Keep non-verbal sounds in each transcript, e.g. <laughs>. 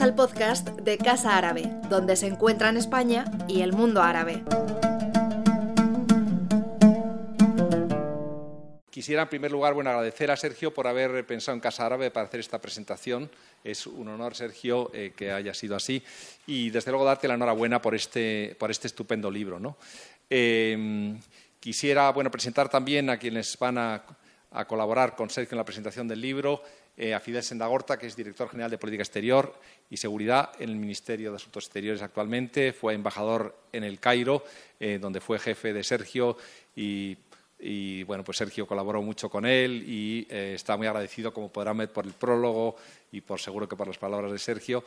Al podcast de Casa Árabe, donde se encuentran España y el mundo árabe. Quisiera en primer lugar bueno, agradecer a Sergio por haber pensado en Casa Árabe para hacer esta presentación. Es un honor, Sergio, eh, que haya sido así. Y desde luego darte la enhorabuena por este, por este estupendo libro. Eh, quisiera bueno, presentar también a quienes van a, colaborar con Sergio en la presentación del libro. Eh, a Fidel Sendagorta, que es director general de Política Exterior y Seguridad en el Ministerio de Asuntos Exteriores actualmente. Fue embajador en el Cairo, eh, donde fue jefe de Sergio y bueno, pues Sergio colaboró mucho con él y eh, está muy agradecido, como podrán ver, por el prólogo y por seguro que por las palabras de Sergio.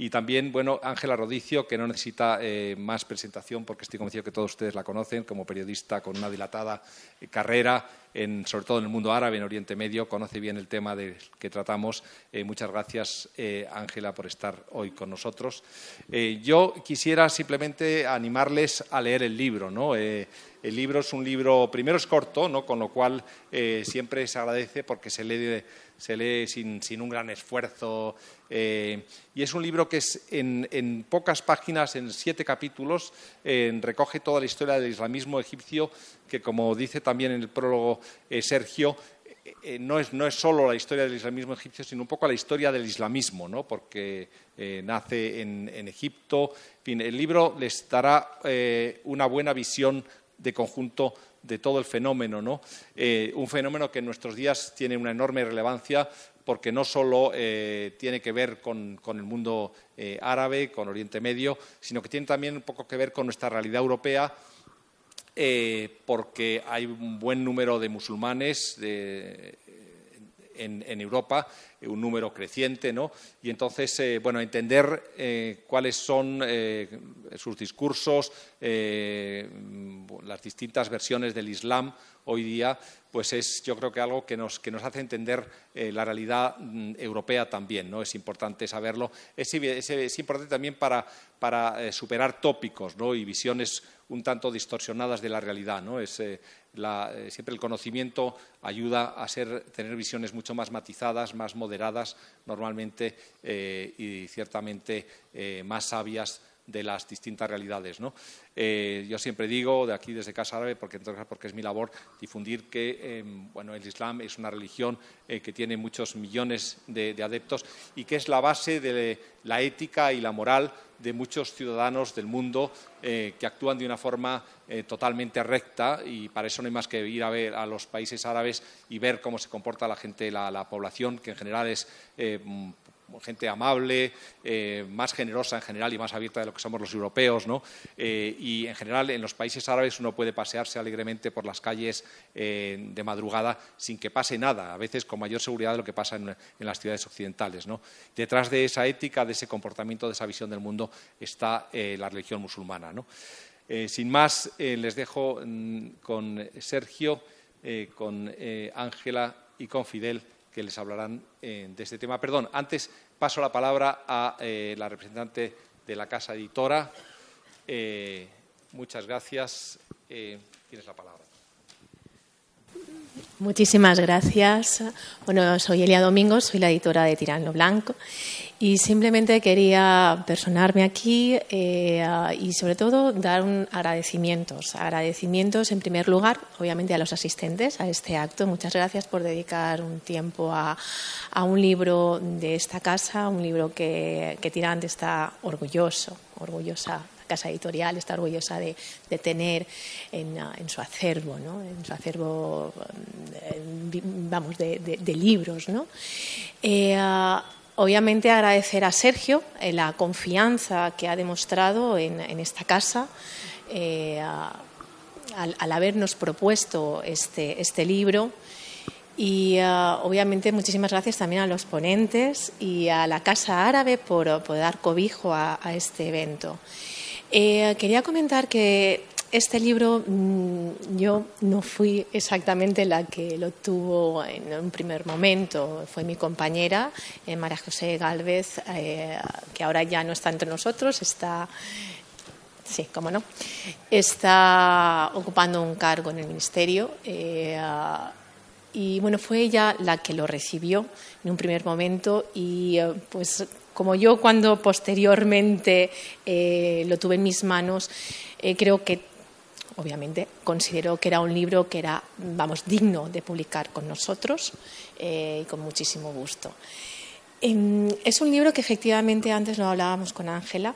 Y también, bueno, Ángela Rodicio, que no necesita eh, más presentación porque estoy convencido que todos ustedes la conocen como periodista con una dilatada eh, carrera, en, sobre todo en el mundo árabe, en Oriente Medio, conoce bien el tema del que tratamos. Eh, muchas gracias, Ángela, por estar hoy con nosotros. Yo quisiera simplemente animarles a leer el libro, el libro es un libro, primero es corto, ¿no? con lo cual siempre se agradece porque se lee se lee sin, un gran esfuerzo. Eh, y es un libro que es en, pocas páginas, en siete capítulos, eh, recoge toda la historia del islamismo egipcio, que como dice también en el prólogo eh, Sergio, no, es, no, es, solo la historia del islamismo egipcio, sino un poco la historia del islamismo, ¿no? porque nace en, en, Egipto. En fin, el libro les dará una buena visión de conjunto de todo el fenómeno, ¿no? Eh, un fenómeno que en nuestros días tiene una enorme relevancia porque no solo eh, tiene que ver con, con el mundo eh, árabe, con Oriente Medio, sino que tiene también un poco que ver con nuestra realidad europea, eh, porque hay un buen número de musulmanes de, en, Europa, un número creciente, ¿no? Y entonces, eh, bueno, entender eh, cuáles son eh, sus discursos, las distintas versiones del Islam hoy día, pues es yo creo que algo que nos, que nos hace entender eh, la realidad mm, europea también, ¿no? Es importante saberlo. Es, importante también para, para eh, superar tópicos ¿no? y visiones un tanto distorsionadas de la realidad, ¿no? Eh, la, siempre el conocimiento ayuda a ser, tener visiones mucho más matizadas, más moderadas normalmente y ciertamente más sabias de las distintas realidades. ¿no? Eh, yo siempre digo, de aquí desde Casa Árabe, porque, porque es mi labor, difundir que eh, bueno, el Islam es una religión eh, que tiene muchos millones de, de, adeptos y que es la base de la ética y la moral de muchos ciudadanos del mundo eh, que actúan de una forma totalmente recta y para eso no hay más que ir a ver a los países árabes y ver cómo se comporta la gente, la, la población, que en general es gente amable, eh, más generosa en general y más abierta de lo que somos los europeos. ¿no? Eh, y en general en los países árabes uno puede pasearse alegremente por las calles eh, de madrugada sin que pase nada, a veces con mayor seguridad de lo que pasa en, las ciudades occidentales. ¿no? Detrás de esa ética, de ese comportamiento, de esa visión del mundo está la religión musulmana. ¿no? sin más, les dejo mmm, con Sergio, con Ángela y con Fidel que les hablarán eh, de este tema. Perdón, antes paso la palabra a eh, la representante de la casa editora. Eh, muchas gracias. tienes la palabra. Muchísimas gracias. Bueno, soy Elia Domingos, soy la editora de Tirano Blanco y simplemente quería personarme aquí eh, y sobre todo dar un agradecimientos. Agradecimientos en primer lugar, obviamente, a los asistentes a este acto. Muchas gracias por dedicar un tiempo a, a un libro de esta casa, un libro que, que Tirante está orgulloso, orgullosa casa editorial está orgullosa de, de tener en, en, su acervo, ¿no? en su acervo, vamos, de, de, de libros. ¿no? Eh, obviamente agradecer a Sergio eh, la confianza que ha demostrado en, esta casa. Eh, al, habernos propuesto este, este libro y uh, obviamente muchísimas gracias también a los ponentes y a la Casa Árabe por, dar cobijo a, este evento. Eh, quería comentar que este libro mmm, yo no fui exactamente la que lo tuvo en un primer momento, fue mi compañera, eh, María José Galvez, eh, que ahora ya no está entre nosotros, está, sí, cómo no, está ocupando un cargo en el ministerio. Eh, y bueno, fue ella la que lo recibió en un primer momento y pues como yo cuando posteriormente lo tuve en mis manos, creo que obviamente consideró que era un libro que era, vamos, digno de publicar con nosotros y con muchísimo gusto. Em, es un libro que efectivamente antes lo hablábamos con Ángela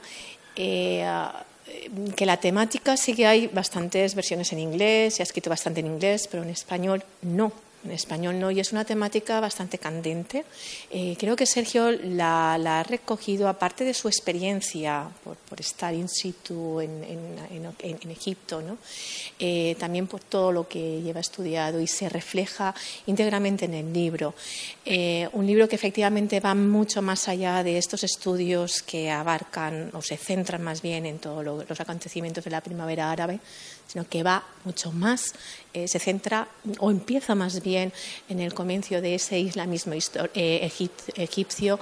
que la temática sí que hay bastantes versiones en inglés, se ha escrito bastante en inglés, pero en español no en español no, y es una temática bastante candente. Eh, creo que Sergio la, ha recogido, aparte de su experiencia por, estar in situ en, Egipto, ¿no? Eh, también por todo lo que lleva estudiado y se refleja íntegramente en el libro. Eh, un libro que efectivamente va mucho más allá de estos estudios que abarcan o se centran más bien en todos los acontecimientos de la primavera árabe, sino que va mucho más, eh, se centra o empieza más bien en el comienzo de ese islamismo eh, egipcio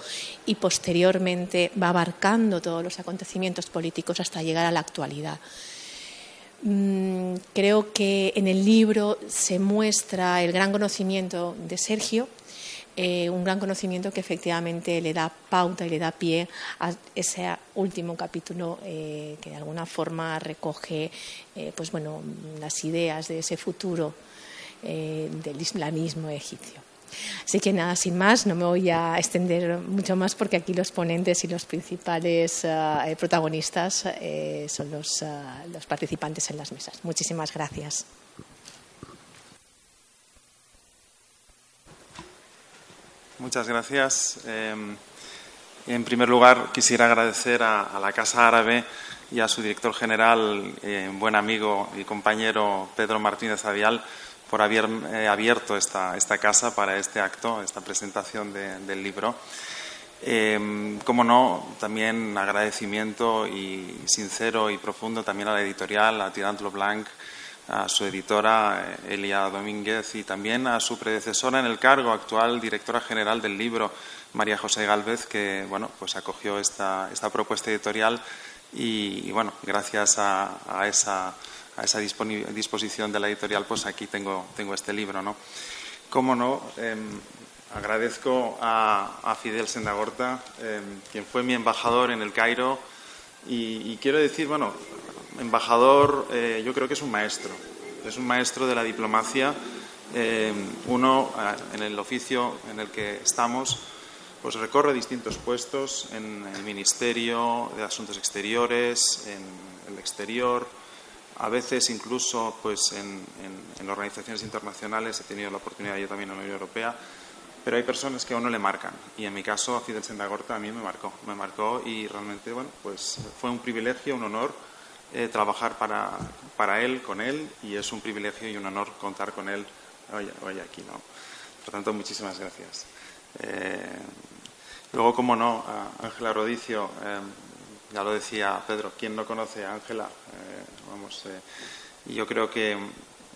y posteriormente va abarcando todos los acontecimientos políticos hasta llegar a la actualidad. Mm, creo que en el libro se muestra el gran conocimiento de Sergio eh, un gran conocimiento que efectivamente le da pauta y le da pie a ese último capítulo eh, que de alguna forma recoge eh, pues bueno, las ideas de ese futuro del islamismo egipcio. Así que nada, sin más, no me voy a extender mucho más porque aquí los ponentes y los principales protagonistas son los participantes en las mesas. Muchísimas gracias. Muchas gracias. Em, en primer lugar, quisiera agradecer a, la Casa Árabe y a su director general, eh, buen amigo y compañero Pedro Martínez Avial, por haber eh, abierto esta, esta, casa para este acto, esta presentación del libro. Em, como no, también agradecimiento y sincero y profundo también a la editorial, a Tirant Blanc, a su editora Elia Domínguez y también a su predecesora en el cargo, actual directora general del libro, María José Galvez, que bueno, pues acogió esta, esta propuesta editorial y, bueno, gracias a, esa, a esa disposición de la editorial, pues aquí tengo, tengo este libro. ¿no? Cómo no, em, agradezco a, Fidel Sendagorta, em, quien fue mi embajador en el Cairo, y, y quiero decir, bueno, embajador eh, yo creo que es un maestro, es un maestro de la diplomacia. Eh, uno, en el oficio en el que estamos, pues recorre distintos puestos en el Ministerio de Asuntos Exteriores, en el exterior, a veces incluso pues en, organizaciones internacionales, he tenido la oportunidad yo también en la Unión Europea, pero hay personas que a uno le marcan. Y en mi caso a Fidel Sendagorta a mí me marcó, me marcó y realmente bueno, pues fue un privilegio, un honor eh, trabajar para, para, él, con él, y es un privilegio y un honor contar con él hoy, aquí. ¿no? Por tanto, muchísimas gracias. Eh, luego, como no, Ángela Rodicio, eh, ya lo decía Pedro, ¿quién no conoce a Ángela? vamos, y yo creo que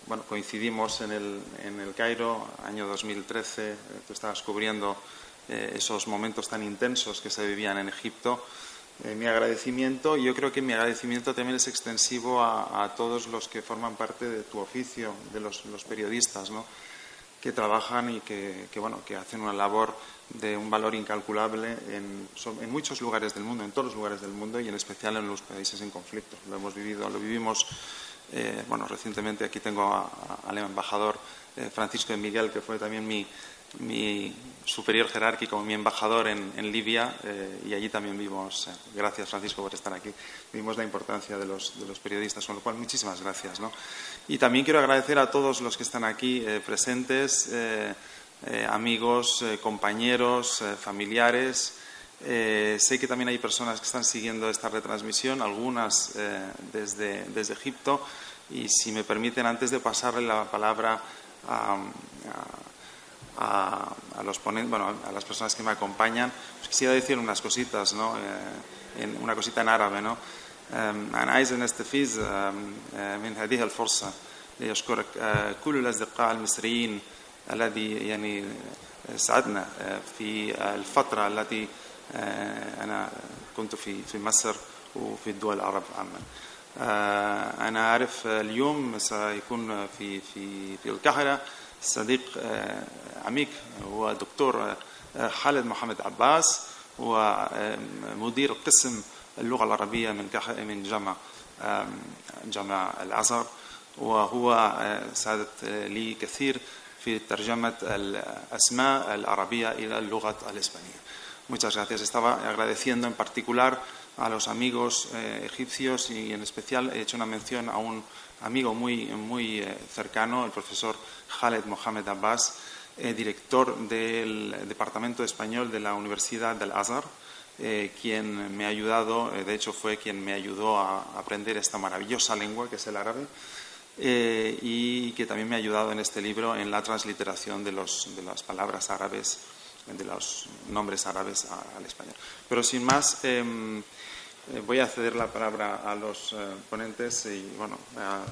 bueno, coincidimos en el, en el Cairo, año 2013, tú estabas cubriendo esos momentos tan intensos que se vivían en Egipto. Eh, mi agradecimiento. Yo creo que mi agradecimiento también es extensivo a, todos los que forman parte de tu oficio, de los, periodistas, ¿no? que trabajan y que, bueno, que hacen una labor de un valor incalculable en, en, muchos lugares del mundo, en todos los lugares del mundo y en especial en los países en conflicto. Lo hemos vivido, lo vivimos, eh, bueno, recientemente aquí tengo al embajador eh, Francisco de Miguel, que fue también mi, mi superior jerárquico, mi embajador en, Libia, eh, y allí también vimos, eh, gracias Francisco por estar aquí, vimos la importancia de los, periodistas, con lo cual muchísimas gracias. Y también quiero agradecer a todos los que están aquí eh, presentes, amigos, compañeros, familiares. sé que también hay personas que están siguiendo esta retransmisión, algunas desde, desde Egipto, y si me permiten, antes de pasarle la palabra a, los bueno, a las personas que me acompañan, pues quisiera decir unas cositas, ¿no? Eh, en, una cosita en árabe, ¿no? أنا عايز نستفيد من هذه الفرصة لأشكرك كل الأصدقاء المصريين الذي يعني ساعدنا في الفترة التي أنا كنت في في مصر وفي الدول العرب عامة. أنا أعرف اليوم سيكون في في في القاهرة صديق عميق هو الدكتور خالد محمد عباس هو مدير قسم اللغة العربية من من جامعة جامعة الأزهر وهو ساعدت لي كثير في ترجمة الأسماء العربية إلى اللغة الإسبانية. Muchas gracias. Estaba agradeciendo en particular a los amigos eh, egipcios y en especial he hecho una mención a un amigo muy, muy eh, cercano, el profesor Khaled Mohamed Abbas, eh, director del Departamento Español de la Universidad del Azhar, quien me ha ayudado, de hecho fue quien me ayudó a aprender esta maravillosa lengua que es el árabe. y que también me ha ayudado en este libro en la transliteración de, los, de las palabras árabes, de los nombres árabes al español. Pero sin más, em, eh, voy a ceder la palabra a los eh, ponentes y, bueno, al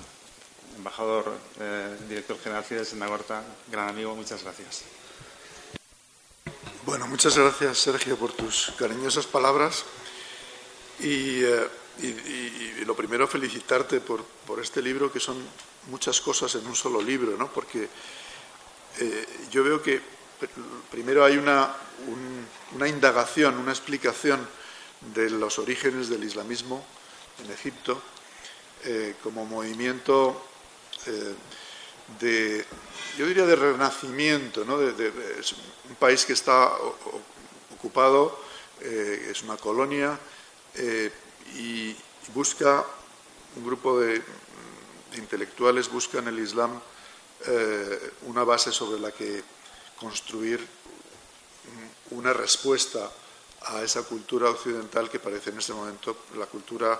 embajador, eh, director general Fidel Senagorta, gran amigo, muchas gracias. Bueno, muchas gracias, Sergio, por tus cariñosas palabras. Y, lo primero, felicitarte por, por, este libro, que son muchas cosas en un solo libro, ¿no? Porque yo veo que primero hay una, una indagación, una explicación de los orígenes del islamismo en Egipto eh, como movimiento eh, de, yo diría, de renacimiento, ¿no? de, es un país que está ocupado, eh, es una colonia y busca, un grupo de, de intelectuales buscan el Islam una base sobre la que construir una respuesta a esa cultura occidental que parece en este momento la cultura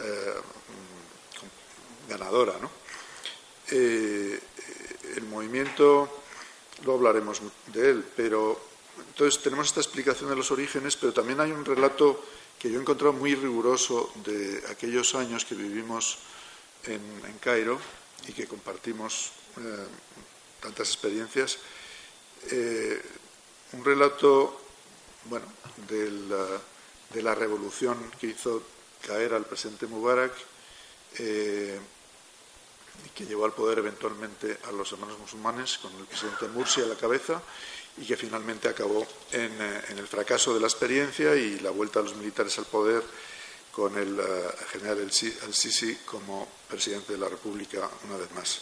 eh, ganadora. Eh, el movimiento, luego hablaremos de él, pero entonces tenemos esta explicación de los orígenes, pero también hay un relato que yo he encontrado muy riguroso de aquellos años que vivimos en, Cairo y que compartimos eh, tantas experiencias. un relato bueno, de la, revolución que hizo caer al presidente Mubarak eh, y que llevó al poder eventualmente a los hermanos musulmanes con el presidente Mursi a la cabeza y que finalmente acabó en, eh, el fracaso de la experiencia y la vuelta de los militares al poder con el eh, general al-Sisi como presidente de la República una vez más.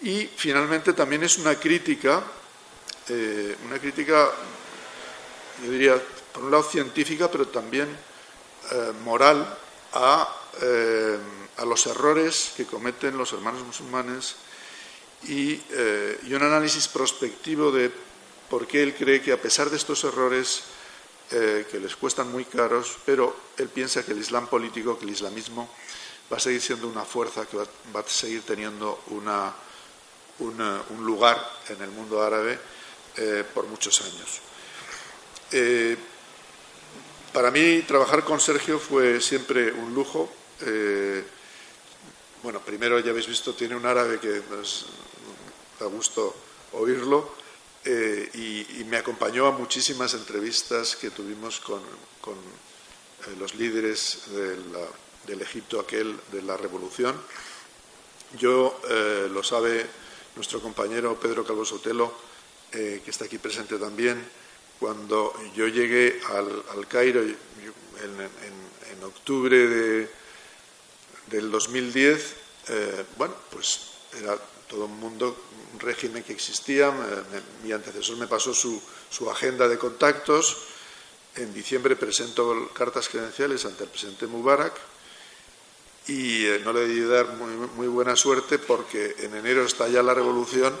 Y finalmente también es una crítica, una crítica yo diría, por un lado científica, pero también eh, moral eh, a, los errores que cometen los hermanos musulmanes eh, y, un análisis prospectivo de por qué él cree que a pesar de estos errores que les cuestan muy caros, pero él piensa que el Islam político, que el islamismo va a seguir siendo una fuerza que va, a seguir teniendo una, un lugar en el mundo árabe por muchos años. Eh, para mí trabajar con Sergio fue siempre un lujo. Eh, bueno, primero ya habéis visto, tiene un árabe que nos da gusto oírlo eh, y, me acompañó a muchísimas entrevistas que tuvimos con, los líderes del, Egipto aquel de la revolución. Yo, lo sabe nuestro compañero Pedro Calvo Sotelo, que está aquí presente también, cuando yo llegué al, Cairo en, octubre de, del 2010, eh, bueno, pues era todo un mundo, un régimen que existía. mi antecesor me pasó su, agenda de contactos. En diciembre presento cartas credenciales ante el presidente Mubarak y eh, no le di dar muy, muy, buena suerte porque en enero estalla la revolución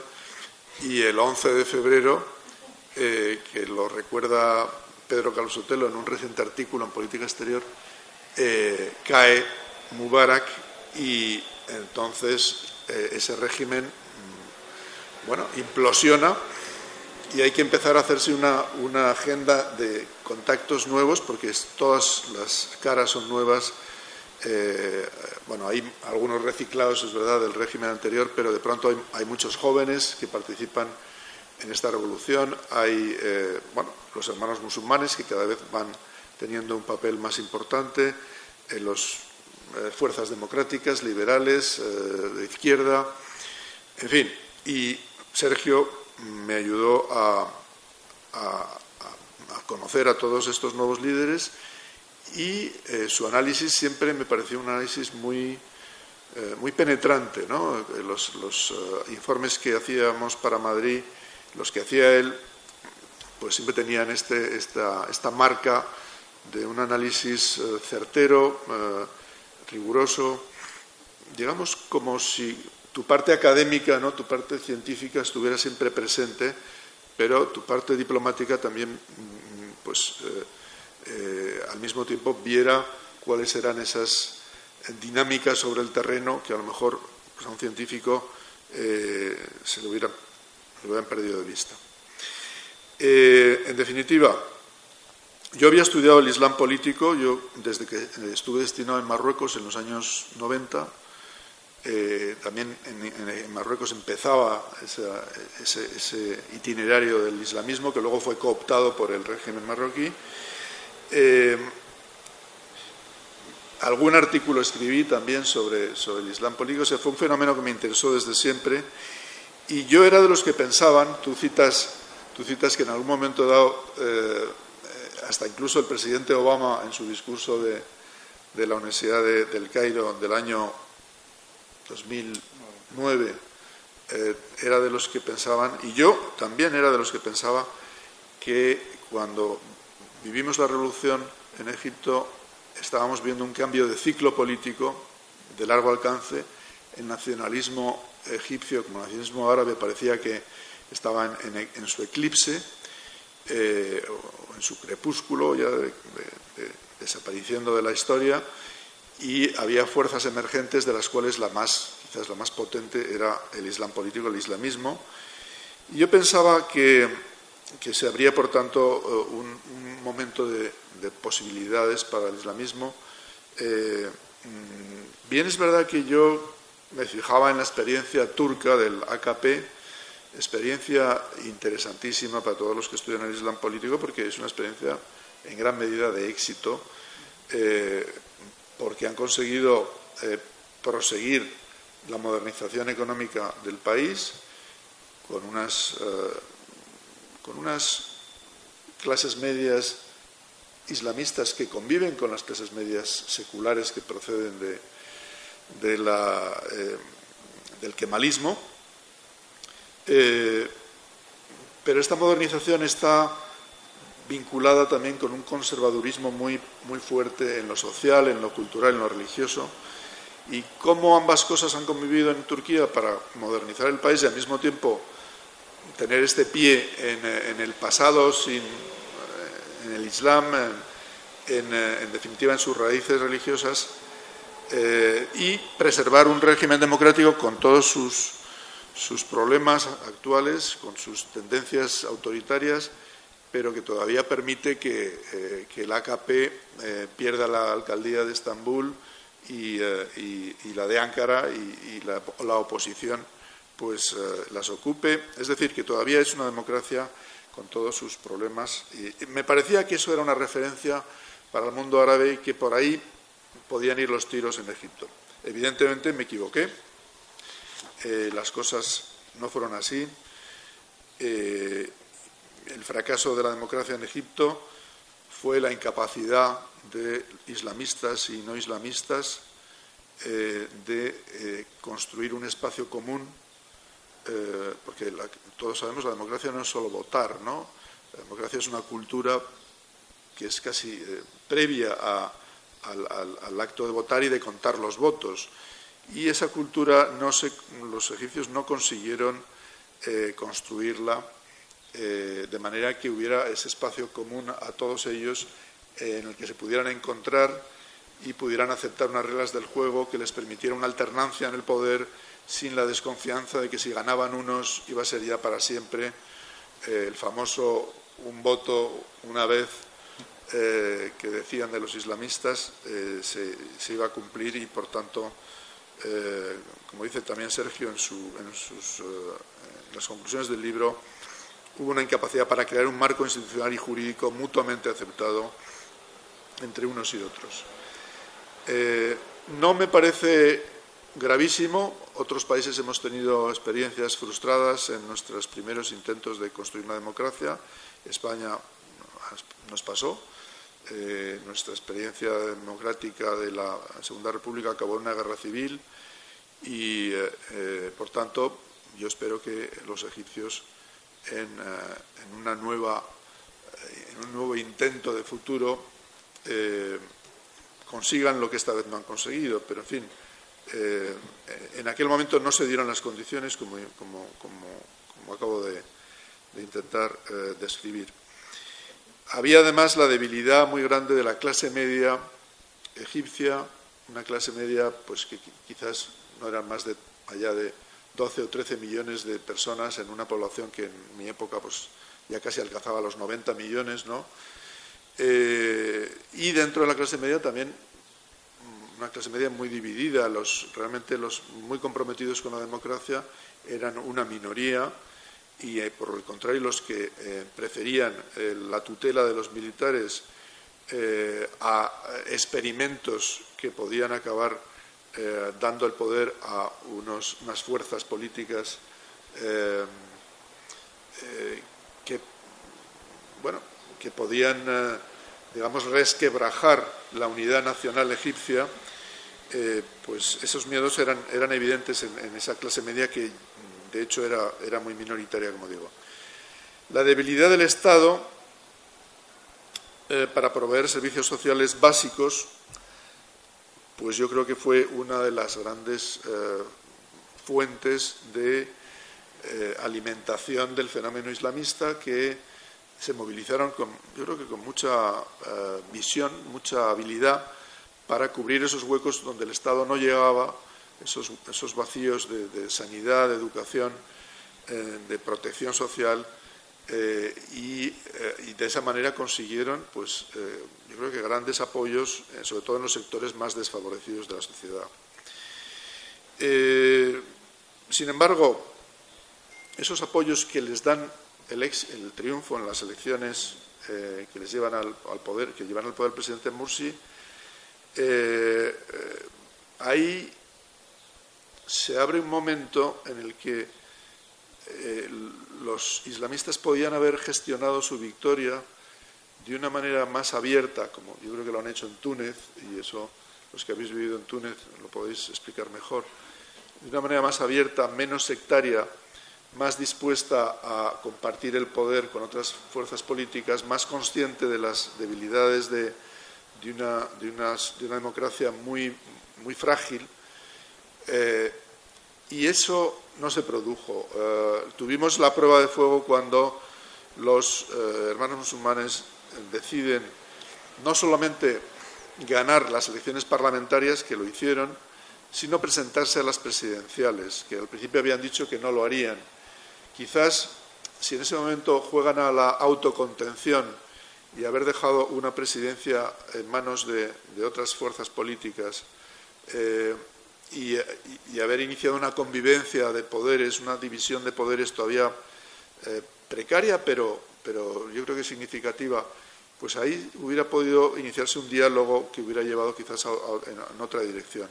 y el 11 de febrero eh, que lo recuerda Pedro Calosotelo en un reciente artículo en Política Exterior, eh, cae Mubarak y entonces eh, ese régimen mm, bueno, implosiona y hay que empezar a hacerse una, una, agenda de contactos nuevos porque todas las caras son nuevas. bueno, hay algunos reciclados, es verdad, del régimen anterior, pero de pronto hay muchos jóvenes que participan en esta revolución hay eh, bueno, los hermanos musulmanes que cada vez van teniendo un papel más importante, en las eh, fuerzas democráticas, liberales, eh, de izquierda, en fin. Y Sergio me ayudó a, conocer a todos estos nuevos líderes y su análisis siempre me pareció un análisis muy, muy penetrante. ¿no? Los, informes que hacíamos para Madrid, los que hacía él, pues siempre tenían este, esta, esta marca de un análisis certero, riguroso, digamos como si tu parte académica, ¿no? tu parte científica estuviera siempre presente, pero tu parte diplomática también, mm, pues, eh, eh, al mismo tiempo viera cuáles eran esas dinámicas sobre el terreno que a lo mejor pues, a un científico eh, se lo, hubiera, hubieran perdido de vista. en definitiva, yo había estudiado el Islam político, yo desde que estuve destinado en Marruecos en los años 90, eh, también en, Marruecos empezaba ese, itinerario del islamismo que luego fue cooptado por el régimen marroquí. Eh, algún artículo escribí también sobre, sobre el Islam político, o fue un fenómeno que me interesó desde siempre. Y yo era de los que pensaban, tú citas, citas que en algún momento dado, eh, hasta incluso el presidente Obama en su discurso de, la Universidad del Cairo del año 2009, eh, era de los que pensaban, y yo también era de los que pensaba, que cuando vivimos la revolución en Egipto estábamos viendo un cambio de ciclo político de largo alcance. El nacionalismo egipcio, como el nacionalismo árabe, parecía que estaba en, su eclipse, eh, o en su crepúsculo, ya desapareciendo de la historia y había fuerzas emergentes de las cuales la más, quizás la más potente era el Islam político, el islamismo. Y yo pensaba que, se abría, por tanto, eh, un, momento de, posibilidades para el islamismo. Eh, mm, bien es verdad que yo me fijaba en la experiencia turca del AKP, experiencia interesantísima para todos los que estudian el Islam político, porque es una experiencia en gran medida de éxito. Eh, porque han conseguido eh, proseguir la modernización económica del país con unas, eh, con unas clases medias islamistas que conviven con las clases medias seculares que proceden de, eh, del kemalismo. pero esta modernización está vinculada también con un conservadurismo muy, muy fuerte en lo social, en lo cultural, en lo religioso, y cómo ambas cosas han convivido en Turquía para modernizar el país y al mismo tiempo tener este pie en, el pasado, en el Islam, en, definitiva en sus raíces religiosas, eh, y preservar un régimen democrático con todos sus, sus problemas actuales, con sus tendencias autoritarias, pero que todavía permite que, eh, el AKP eh, pierda la alcaldía de Estambul y, eh, la de Ankara y, la, oposición pues las ocupe. Es decir, que todavía es una democracia con todos sus problemas. Y me parecía que eso era una referencia para el mundo árabe y que por ahí podían ir los tiros en Egipto. Evidentemente me equivoqué. las cosas no fueron así el fracaso de la democracia en Egipto fue la incapacidad de islamistas y no islamistas eh, de eh, construir un espacio común, eh, porque todos sabemos la democracia no es solo votar, ¿no? La democracia es una cultura que es casi previa al, acto de votar y de contar los votos. Y esa cultura los egipcios no consiguieron construirla eh, de manera que hubiera ese espacio común a todos ellos eh, en el que se pudieran encontrar y pudieran aceptar unas reglas del juego que les permitiera una alternancia en el poder sin la desconfianza de que si ganaban unos iba a ser ya para siempre eh, el famoso un voto una vez que decían de los islamistas se, iba a cumplir y por tanto como dice también Sergio en, en sus, en las conclusiones del libro hubo una incapacidad para crear un marco institucional y jurídico mutuamente aceptado entre unos y otros. Eh, no me parece gravísimo, otros países hemos tenido experiencias frustradas en nuestros primeros intentos de construir una democracia. España nos pasó. Eh, nuestra experiencia democrática de la Segunda República acabó en una guerra civil y, eh, eh, por tanto, yo espero que los egipcios, en, un nuevo intento de futuro, consigan lo que esta vez no han conseguido. Pero, en fin, en aquel momento no se dieron las condiciones como, acabo de intentar describir. Había además la debilidad muy grande de la clase media egipcia, una clase media pues que quizás no eran más de allá de 12 o 13 millones de personas en una población que en mi época pues ya casi alcanzaba los 90 millones, ¿no? Eh, y dentro de la clase media también mm, una clase media muy dividida, los realmente los muy comprometidos con la democracia eran una minoría y eh, por el contrario los que eh, preferían eh, la tutela de los militares a experimentos que podían acabar dando el poder a unos, unas fuerzas políticas que bueno que podían digamos resquebrajar la unidad nacional egipcia pues esos miedos eran, eran evidentes en esa clase media que de hecho era, era muy minoritaria, como digo. La debilidad del Estado eh, para proveer servicios sociales básicos, pues yo creo que fue una de las grandes eh, fuentes de eh, alimentación del fenómeno islamista que se movilizaron, con, yo creo que con mucha visión, mucha habilidad para cubrir esos huecos donde el Estado no llegaba esos, vacíos de, sanidad, de educación, eh, de protección social, eh, eh, y, de esa manera consiguieron, pues, yo creo que grandes apoyos, sobre todo en los sectores más desfavorecidos de la sociedad. sin embargo, esos apoyos que les dan el, el triunfo en las elecciones que les llevan al, poder, que llevan al poder el presidente Mursi, ahí se abre un momento en el que eh, los islamistas podían haber gestionado su victoria de una manera más abierta, como yo creo que lo han hecho en Túnez, y eso los que habéis vivido en Túnez lo podéis explicar mejor, de una manera más abierta, menos sectaria, más dispuesta a compartir el poder con otras fuerzas políticas, más consciente de las debilidades de, una, de, una, democracia muy, muy frágil, eh, y eso no se produjo. Eh, tuvimos la prueba de fuego cuando los eh, hermanos musulmanes deciden no solamente ganar las elecciones parlamentarias, que lo hicieron, sino presentarse a las presidenciales, que al principio habían dicho que no lo harían. Quizás si en ese momento juegan a la autocontención y haber dejado una presidencia en manos de, otras fuerzas políticas, y, haber iniciado una convivencia de poderes, una división de poderes todavía eh, precaria, pero, pero yo creo que significativa, pues ahí hubiera podido iniciarse un diálogo que hubiera llevado quizás en, otra dirección.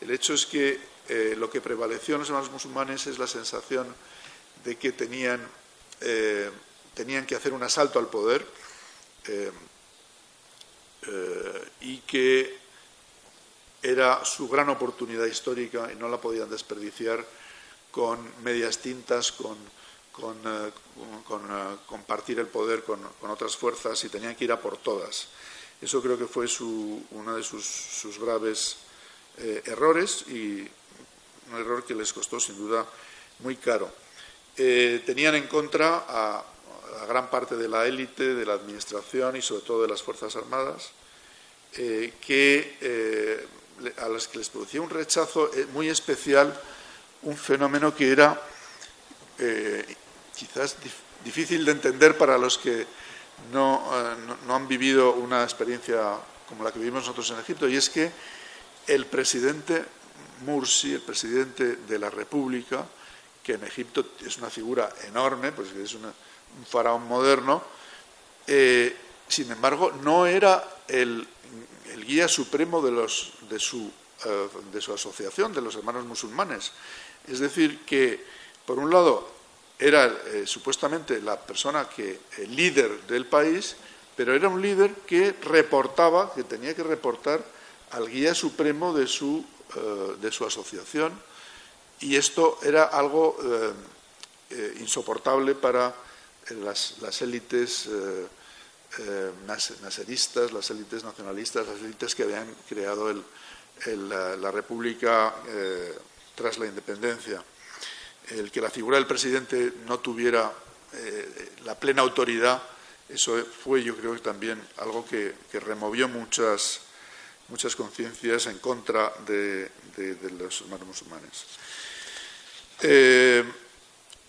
El hecho es que eh, lo que prevaleció en los hermanos musulmanes es la sensación de que tenían, eh, tenían que hacer un asalto al poder y que era su gran oportunidad histórica y no la podían desperdiciar con medias tintas, con, eh, eh, compartir el poder con, otras fuerzas y tenían que ir a por todas. Eso creo que fue uno de sus, graves eh, errores y un error que les costó sin duda muy caro. tenían en contra a, a, gran parte de la élite, de la administración y sobre todo de las Fuerzas Armadas, que a las que les producía un rechazo eh, muy especial un fenómeno que era eh, quizás difícil de entender para los que eh, no, no, han vivido una experiencia como la que vivimos nosotros en Egipto, y es que el presidente Mursi, el presidente de la República, que en Egipto es una figura enorme, pues es un faraón moderno, sin embargo, no era el guía supremo eh, de su asociación, de los hermanos musulmanes. Es decir, que, por un lado, era eh, supuestamente la persona que, el líder del país, pero era un líder que reportaba, que tenía que reportar al guía supremo de su, eh, de su asociación, y esto era algo insoportable para las, las élites naseristas, las élites nacionalistas, las élites que habían creado la, República eh, tras la independencia. El que la figura del presidente no tuviera eh, la plena autoridad, eso fue yo creo que también algo que, removió muchas, muchas conciencias en contra de, los hermanos musulmanes. Eh,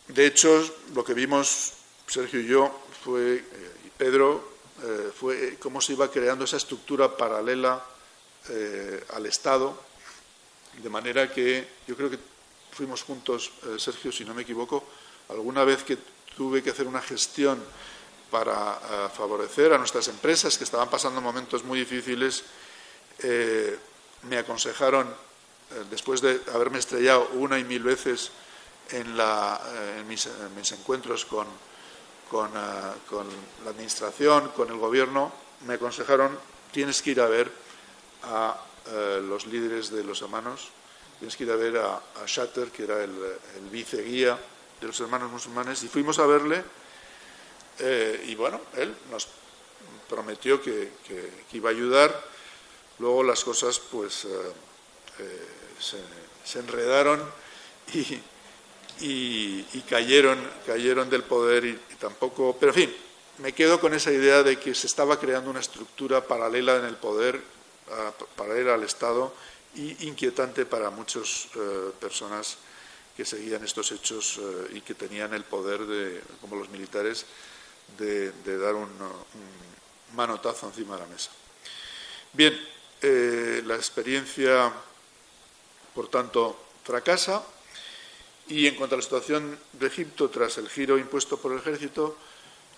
de hecho, lo que vimos Sergio y yo fue, y Pedro, fue cómo se iba creando esa estructura paralela eh, al Estado, de manera que yo creo que fuimos juntos, eh, Sergio, si no me equivoco, alguna vez que tuve que hacer una gestión para eh, favorecer a nuestras empresas que estaban pasando momentos muy difíciles, me aconsejaron, después de haberme estrellado una y mil veces en, mis, encuentros con, con la Administración, con el Gobierno, me aconsejaron, tienes que ir a ver a eh, los líderes de los hermanos. Tienes que ir a ver a, Shatter, que era el, el viceguía de los hermanos musulmanes, y fuimos a verle. Eh, y bueno, él nos prometió que, iba a ayudar. Luego las cosas, pues, eh, se, enredaron y, cayeron, cayeron del poder y, y tampoco. Pero en fin, me quedo con esa idea de que se estaba creando una estructura paralela en el poder para ir al Estado y inquietante para muchas eh, personas que seguían estos hechos eh, y que tenían el poder, de, como los militares, de, dar un, manotazo encima de la mesa. Bien, eh, la experiencia, por tanto, fracasa y en cuanto a la situación de Egipto tras el giro impuesto por el ejército,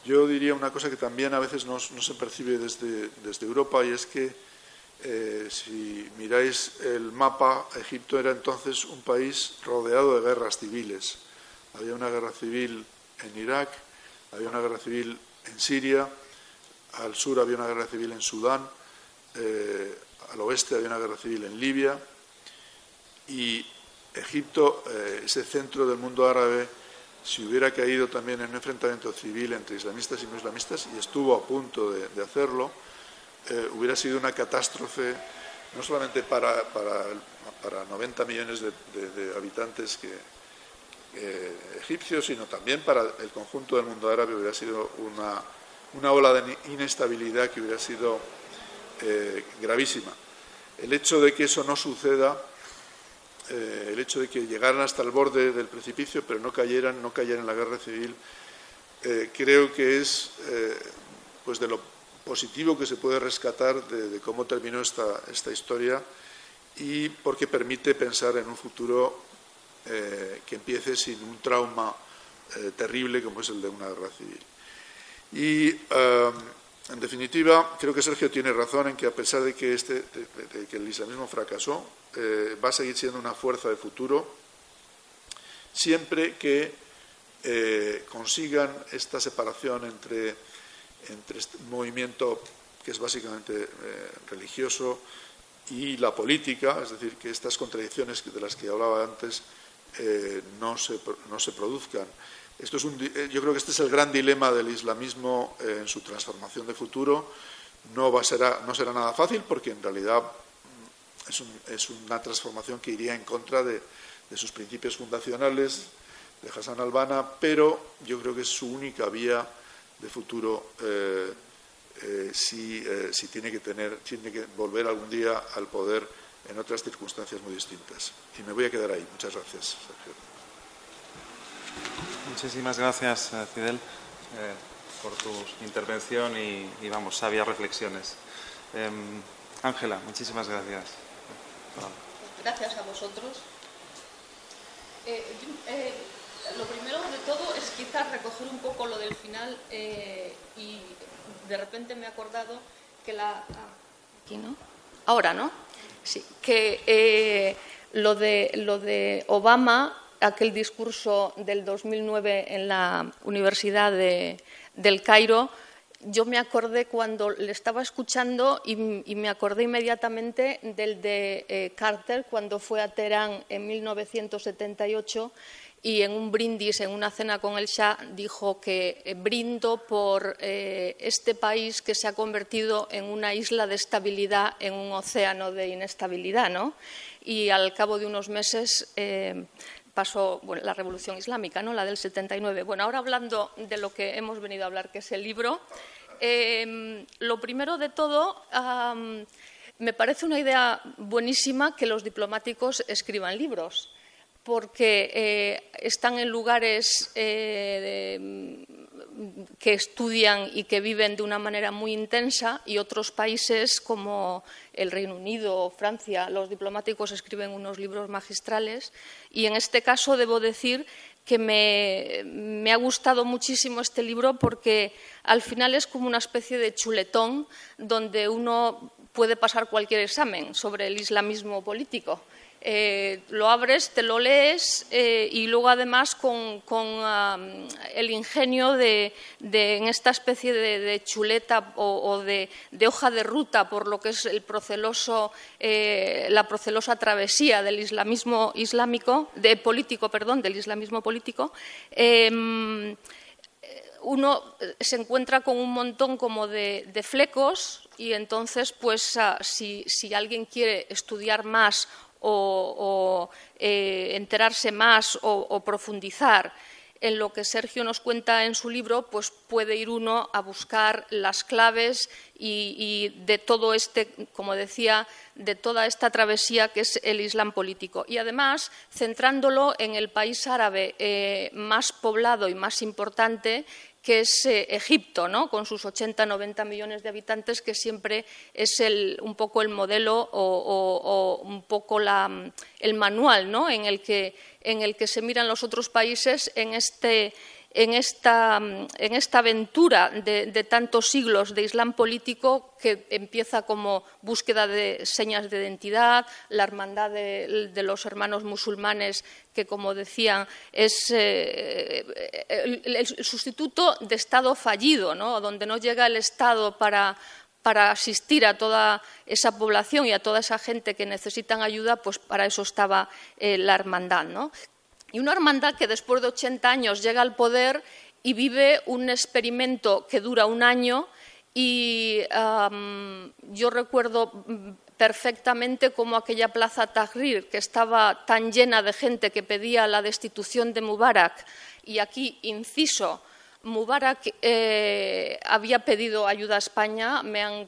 yo diría una cosa que también a veces no, se percibe desde, Europa y es que eh, si miráis el mapa, Egipto era entonces un país rodeado de guerras civiles. Había una guerra civil en Irak, había una guerra civil en Siria, al sur había una guerra civil en Sudán, eh, al oeste había una guerra civil en Libia y Egipto, eh, ese centro del mundo árabe, si hubiera caído también en un enfrentamiento civil entre islamistas y no islamistas, y estuvo a punto de hacerlo, eh, hubiera sido una catástrofe no solamente para, para, 90 millones de, habitantes egipcios, sino también para el conjunto del mundo árabe hubiera sido una, una ola de inestabilidad que hubiera sido eh, gravísima. El hecho de que eso no suceda, eh, el hecho de que llegaran hasta el borde del precipicio, pero no cayeran, no cayeran en la guerra civil, creo que es pues de lo positivo que se puede rescatar de, cómo terminó esta, esta, historia y porque permite pensar en un futuro eh, que empiece sin un trauma eh, terrible como es el de una guerra civil. Y, eh, en definitiva, creo que Sergio tiene razón en que a pesar de que, este, que el islamismo fracasó, va a seguir siendo una fuerza de futuro siempre que consigan esta separación entre este movimiento que es básicamente eh, religioso y la política, es decir, que estas contradicciones de las que hablaba antes eh, no, se, produzcan. Esto es un, eh, yo creo que este es el gran dilema del islamismo en su transformación de futuro. No, va a ser, no será nada fácil porque en realidad mm, es, es una transformación que iría en contra de, sus principios fundacionales de Hassan Albana, pero yo creo que es su única vía de futuro eh, eh, si, eh, si, tiene que tener, tiene que volver algún día al poder en otras circunstancias muy distintas. Y me voy a quedar ahí. Muchas gracias, Sergio. Muchísimas gracias, Fidel, por tu intervención y, y, vamos, sabias reflexiones. Em, Ángela, muchísimas gracias. Gracias a vosotros lo primero de todo es quizás recoger un poco lo del final eh, y de repente me he acordado que la... Ah, aquí no. Ahora, ¿no? Sí, que eh, lo, de, lo de Obama, aquel discurso del 2009 en la Universidad de, del Cairo, yo me acordé cuando le estaba escuchando y, me acordé inmediatamente del de eh, Carter cuando fue a Teherán en 1978 y en un brindis, en una cena con el Shah, dijo que eh, brindo por eh, este país que se ha convertido en una isla de estabilidad en un océano de inestabilidad. ¿no? Y al cabo de unos meses pasó la revolución islámica, ¿no? la del 79. Bueno, ahora hablando de lo que hemos venido a hablar, que es el libro, em, lo primero de todo. me parece una idea buenísima que los diplomáticos escriban libros porque eh, están en lugares eh, que estudian y que viven de una manera muy intensa y otros países como el Reino Unido o Francia, los diplomáticos escriben unos libros magistrales y en este caso debo decir que me, me, ha gustado muchísimo este libro porque al final es como una especie de chuletón donde uno puede pasar cualquier examen sobre el islamismo político. Eh, lo abres, te lo lees eh, y luego además con, el ingenio de, en esta especie de, chuleta o, de, hoja de ruta por lo que es el proceloso, eh, la procelosa travesía del islamismo islámico, de político, perdón, del islamismo político em, uno se encuentra con un montón como de, flecos y entonces, pues, ah, si, si, alguien quiere estudiar más o, eh, enterarse más o, profundizar en lo que Sergio nos cuenta en su libro, pues puede ir uno a buscar las claves y, de todo este, como decía, de toda esta travesía que es el Islam político. Y además, centrándolo en el país árabe eh, más poblado y más importante, que es eh, Egipto, ¿no? con sus 80-90 millones de habitantes, que siempre es un poco el modelo o, un poco el manual ¿no? en, el que, en el que se miran los otros países en este en esta, en esta aventura de, tantos siglos de Islam político que empieza como búsqueda de señas de identidad, la hermandad de, los hermanos musulmanes, que como decían es eh, el, sustituto de Estado fallido, ¿no? donde no llega el Estado para, para asistir a toda esa población y a toda esa gente que necesitan ayuda, pues para eso estaba eh, la hermandad. ¿no? Y una hermandad que después de 80 años llega al poder y vive un experimento que dura un año y yo recuerdo perfectamente cómo aquella plaza Tahrir, que estaba tan llena de gente que pedía la destitución de Mubarak, y aquí inciso, Mubarak eh, había pedido ayuda a España, me han,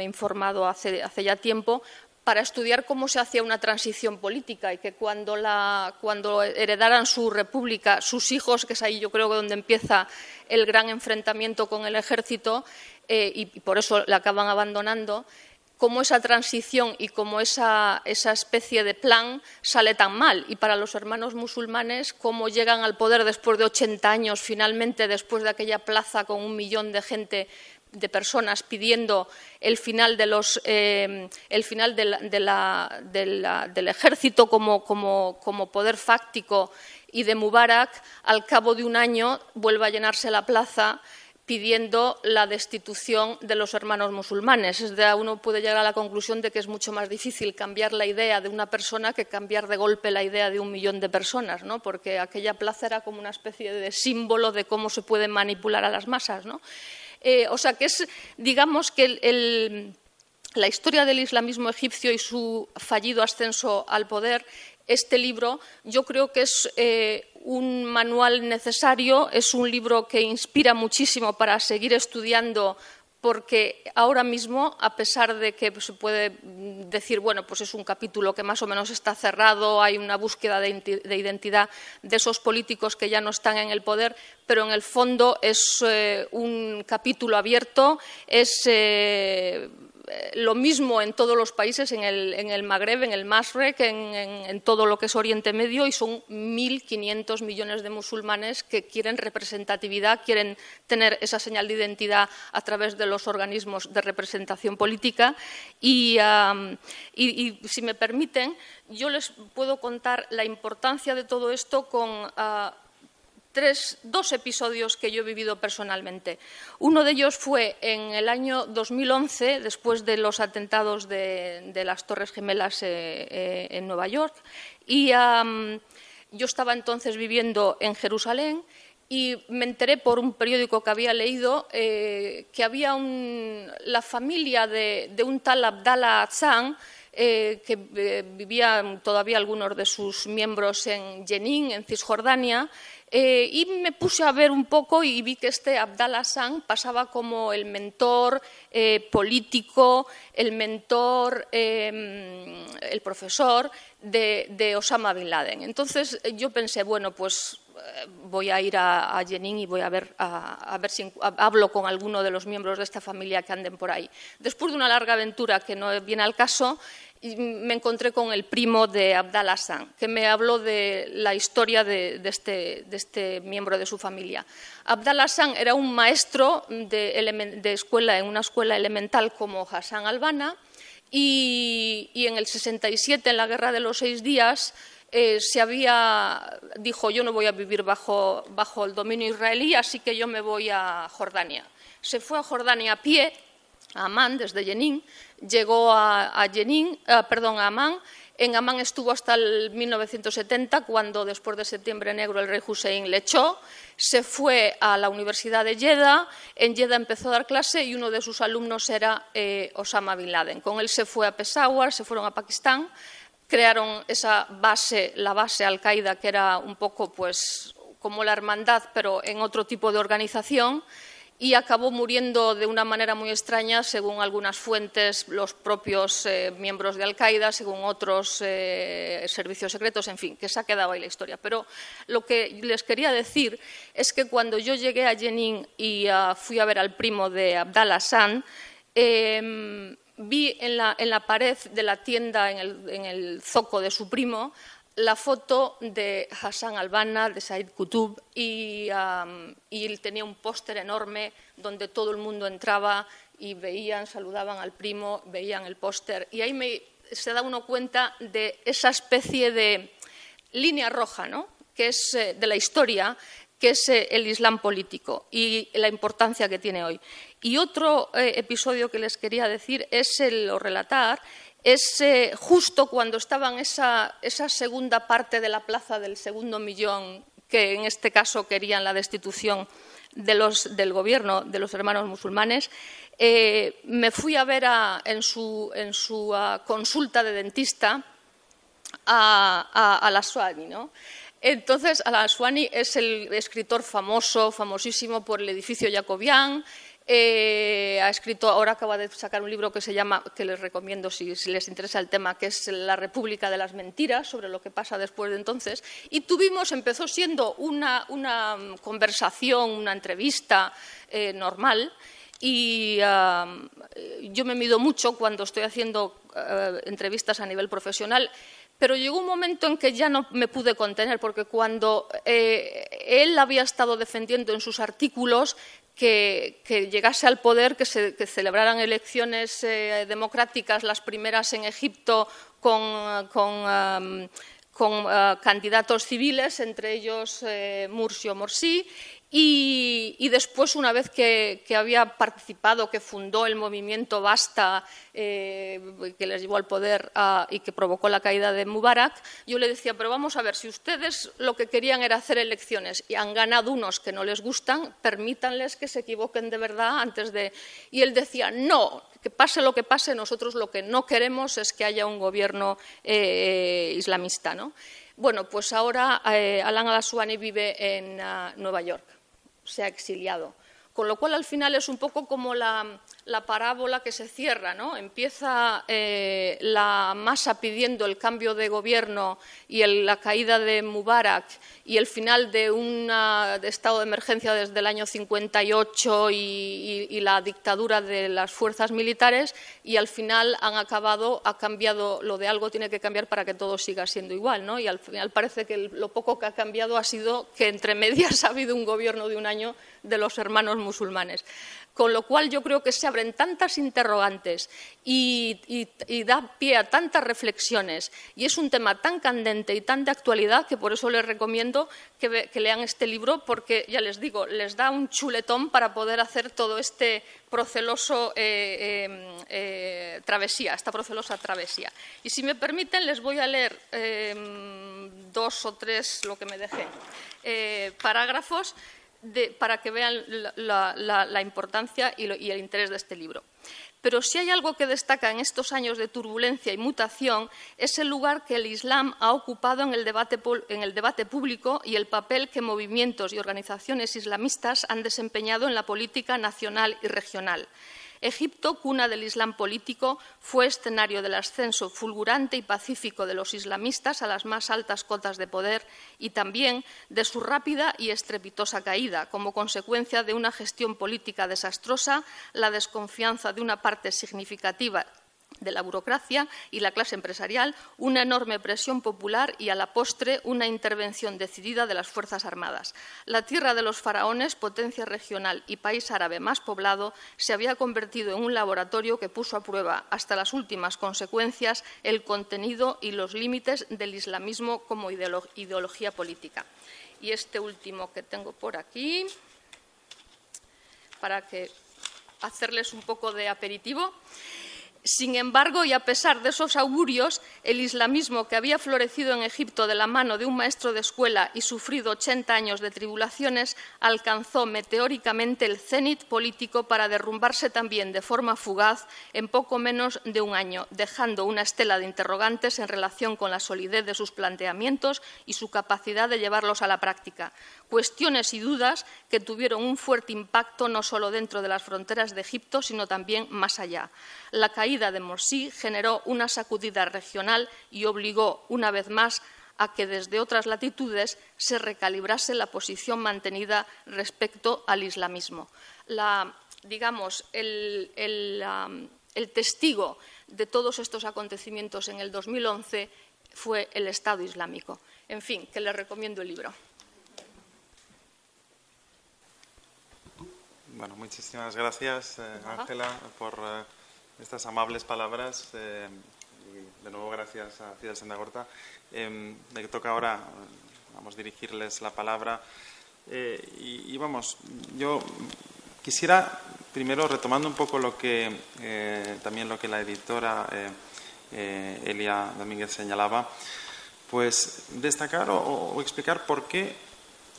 eh, informado hace, ya tiempo, para estudiar cómo se hacía una transición política y que cuando, heredaran su república, sus hijos, que es ahí yo creo que donde empieza el gran enfrentamiento con el ejército, eh, y, por eso la acaban abandonando, cómo esa transición y cómo esa, esa, especie de plan sale tan mal. Y para los hermanos musulmanes, cómo llegan al poder después de 80 años, finalmente, después de aquella plaza con un millón de gente de personas pidiendo el final, de los, eh, el final del ejército como, poder fáctico y de Mubarak, al cabo de un año vuelve a llenarse la plaza pidiendo la destitución de los hermanos musulmanes. uno puede llegar a la conclusión de que es mucho más difícil cambiar la idea de una persona que cambiar de golpe la idea de un millón de personas, ¿no? porque aquella plaza era como una especie de símbolo de cómo se pueden manipular a las masas. ¿no? Eh, o sea que es, digamos que la historia del islamismo egipcio y su fallido ascenso al poder, este libro yo creo que es eh, un manual necesario, es un libro que inspira muchísimo para seguir estudiando porque ahora mismo, a pesar de que se puede decir, bueno, pues es un capítulo que más o menos está cerrado, hay una búsqueda de identidad de esos políticos que ya no están en el poder, pero en el fondo es eh, un capítulo abierto, es. Eh, lo mismo en todos los países, en el, en el Magreb, en el Masrek, en, todo lo que es Oriente Medio, y son 1.500 millones de musulmanes que quieren representatividad, quieren tener esa señal de identidad a través de los organismos de representación política. Y, si me permiten, yo les puedo contar la importancia de todo esto con ah, dos episodios que yo he vivido personalmente. Uno de ellos fue en el año 2011, después de los atentados de, las Torres Gemelas eh, eh, en Nueva York, y yo estaba entonces viviendo en Jerusalén y me enteré por un periódico que había leído eh, que había la familia de, un tal Abdallah Azzan, que vivían todavía algunos de sus miembros en Jenin, en Cisjordania, eh, y me puse a ver un poco y vi que este Abdallah San pasaba como el mentor eh, político, el mentor, em, el profesor de, Osama Bin Laden. Entonces yo pensé, bueno, pues eh, voy a ir a, a Jenin y voy a ver, a, ver si hablo con alguno de los miembros de esta familia que anden por ahí. Después de una larga aventura que no viene al caso, me encontré con el primo de Abdal Hassan, que me habló de la historia este, de, este, miembro de su familia. Abdal Hassan era un maestro de, escuela en una escuela elemental como Hassan Albana y, en el 67, en la Guerra de los Seis Días, eh, se había dijo yo no voy a vivir bajo, el dominio israelí, así que yo me voy a Jordania. Se fue a Jordania a pie Amán desde Jenin, llegó a, Jenin, eh, perdón, a Amán. En Amán estuvo hasta el 1970, cuando después de Septiembre Negro el rey Hussein le echó. Se fue a la Universidad de Jeddah. En Jeddah empezó a dar clase y uno de sus alumnos era eh, Osama Bin Laden. Con él se fue a Peshawar, se fueron a Pakistán. Crearon esa base, la base Al-Qaeda, que era un poco pues, como la hermandad, pero en otro tipo de organización y acabó muriendo de una manera muy extraña, según algunas fuentes, los propios eh, miembros de Al-Qaeda, según otros eh, servicios secretos, en fin, que se ha quedado ahí la historia. Pero lo que les quería decir es que cuando yo llegué a Jenin y ah, fui a ver al primo de Abdallah San, em, vi en la, pared de la tienda, en en el zoco de su primo, la foto de Hassan Albana, de Said Qutb, y, él tenía un póster enorme donde todo el mundo entraba y veían, saludaban al primo, veían el póster. Y ahí se da uno cuenta de esa especie de línea roja, ¿no? que es eh, de la historia, que es eh, el Islam político y la importancia que tiene hoy. Y otro eh, episodio que les quería decir es el, o relatar es justo cuando estaban esa, esa segunda parte de la plaza del segundo millón, que en este caso querían la destitución del gobierno de los hermanos musulmanes, eh, me fui a ver en su, consulta de dentista a, a, Al-Aswani. Entonces, Al-Aswani es el escritor famoso, famosísimo por el edificio jacobián, eh, ha escrito, ahora acaba de sacar un libro que se llama, que les recomiendo si, les interesa el tema, que es La República de las Mentiras, sobre lo que pasa después de entonces. Y tuvimos, empezó siendo una, conversación, una entrevista eh, normal. Y yo me mido mucho cuando estoy haciendo eh, entrevistas a nivel profesional pero llegó un momento en que ya no me pude contener, porque cuando él había estado defendiendo en sus artículos que, que, llegase al poder, que se que celebraran elecciones eh, democráticas, las primeras en Egipto, con, con, um, con uh, candidatos civiles, entre ellos eh, Mursi o Morsi, y, después, una vez que, había participado, que fundó el movimiento Basta, eh, que les llevó al poder y que provocó la caída de Mubarak, yo le decía, pero vamos a ver, si ustedes lo que querían era hacer elecciones y han ganado unos que no les gustan, permítanles que se equivoquen de verdad antes de... Y él decía, no, que pase lo que pase, nosotros lo que no queremos es que haya un gobierno eh, islamista. ¿no? Bueno, pues ahora eh, Alan al vive en ah, Nueva York se ha exiliado. Con lo cual, al final, es un poco como la, la parábola que se cierra, ¿no? Empieza eh, la masa pidiendo el cambio de gobierno y la caída de Mubarak y el final de un estado de emergencia desde el año 58 y, y, la dictadura de las fuerzas militares y al final han acabado, ha cambiado, lo de algo tiene que cambiar para que todo siga siendo igual, ¿no? Y al final parece que lo poco que ha cambiado ha sido que entre medias <laughs> ha habido un gobierno de un año de los hermanos musulmanes. Con lo cual yo creo que se abren tantas interrogantes y, da pie a tantas reflexiones y es un tema tan candente y tan de actualidad que por eso les recomiendo que, lean este libro porque, ya les digo, les da un chuletón para poder hacer todo este proceloso eh, em, eh, travesía, esta procelosa travesía. Y si me permiten, les voy a leer em, dos o tres, lo que me dejé, eh, parágrafos para que vean la, importancia y, el interés de este libro. Pero si hay algo que destaca en estos años de turbulencia y mutación es el lugar que el Islam ha ocupado en el, debate, público y el papel que movimientos y organizaciones islamistas han desempeñado en la política nacional y regional. Egipto, cuna del Islam político, fue escenario del ascenso fulgurante y pacífico de los islamistas a las más altas cotas de poder y también de su rápida y estrepitosa caída, como consecuencia de una gestión política desastrosa, la desconfianza de una parte significativa de la burocracia y la clase empresarial, una enorme presión popular y, a la postre, una intervención decidida de las Fuerzas Armadas. La tierra de los faraones, potencia regional y país árabe más poblado, se había convertido en un laboratorio que puso a prueba, hasta las últimas consecuencias, el contenido y los límites del islamismo como ideología política. Y este último que tengo por aquí, para que hacerles un poco de aperitivo. Sin embargo, y a pesar de esos augurios, el islamismo que había florecido en Egipto de la mano de un maestro de escuela y sufrido 80 años de tribulaciones, alcanzó meteóricamente el cenit político para derrumbarse también de forma fugaz en poco menos de un año, dejando una estela de interrogantes en relación con la solidez de sus planteamientos y su capacidad de llevarlos a la práctica. Cuestiones y dudas que tuvieron un fuerte impacto no solo dentro de las fronteras de Egipto, sino también más allá. La caída de Morsi generó una sacudida regional y obligó, una vez más, a que desde otras latitudes se recalibrase la posición mantenida respecto al islamismo. digamos, el, el testigo de todos estos acontecimientos en el 2011 fue el Estado Islámico. En fin, que les recomiendo el libro. Bueno, muchísimas gracias, eh, Ángela, por eh, estas amables palabras. Eh, de nuevo, gracias a Fidel Sendagorta. me toca ahora, vamos dirigirles la palabra. Y, vamos, yo quisiera, primero, retomando un poco lo que también lo que la editora Elia Domínguez señalaba, pues destacar o, explicar por qué,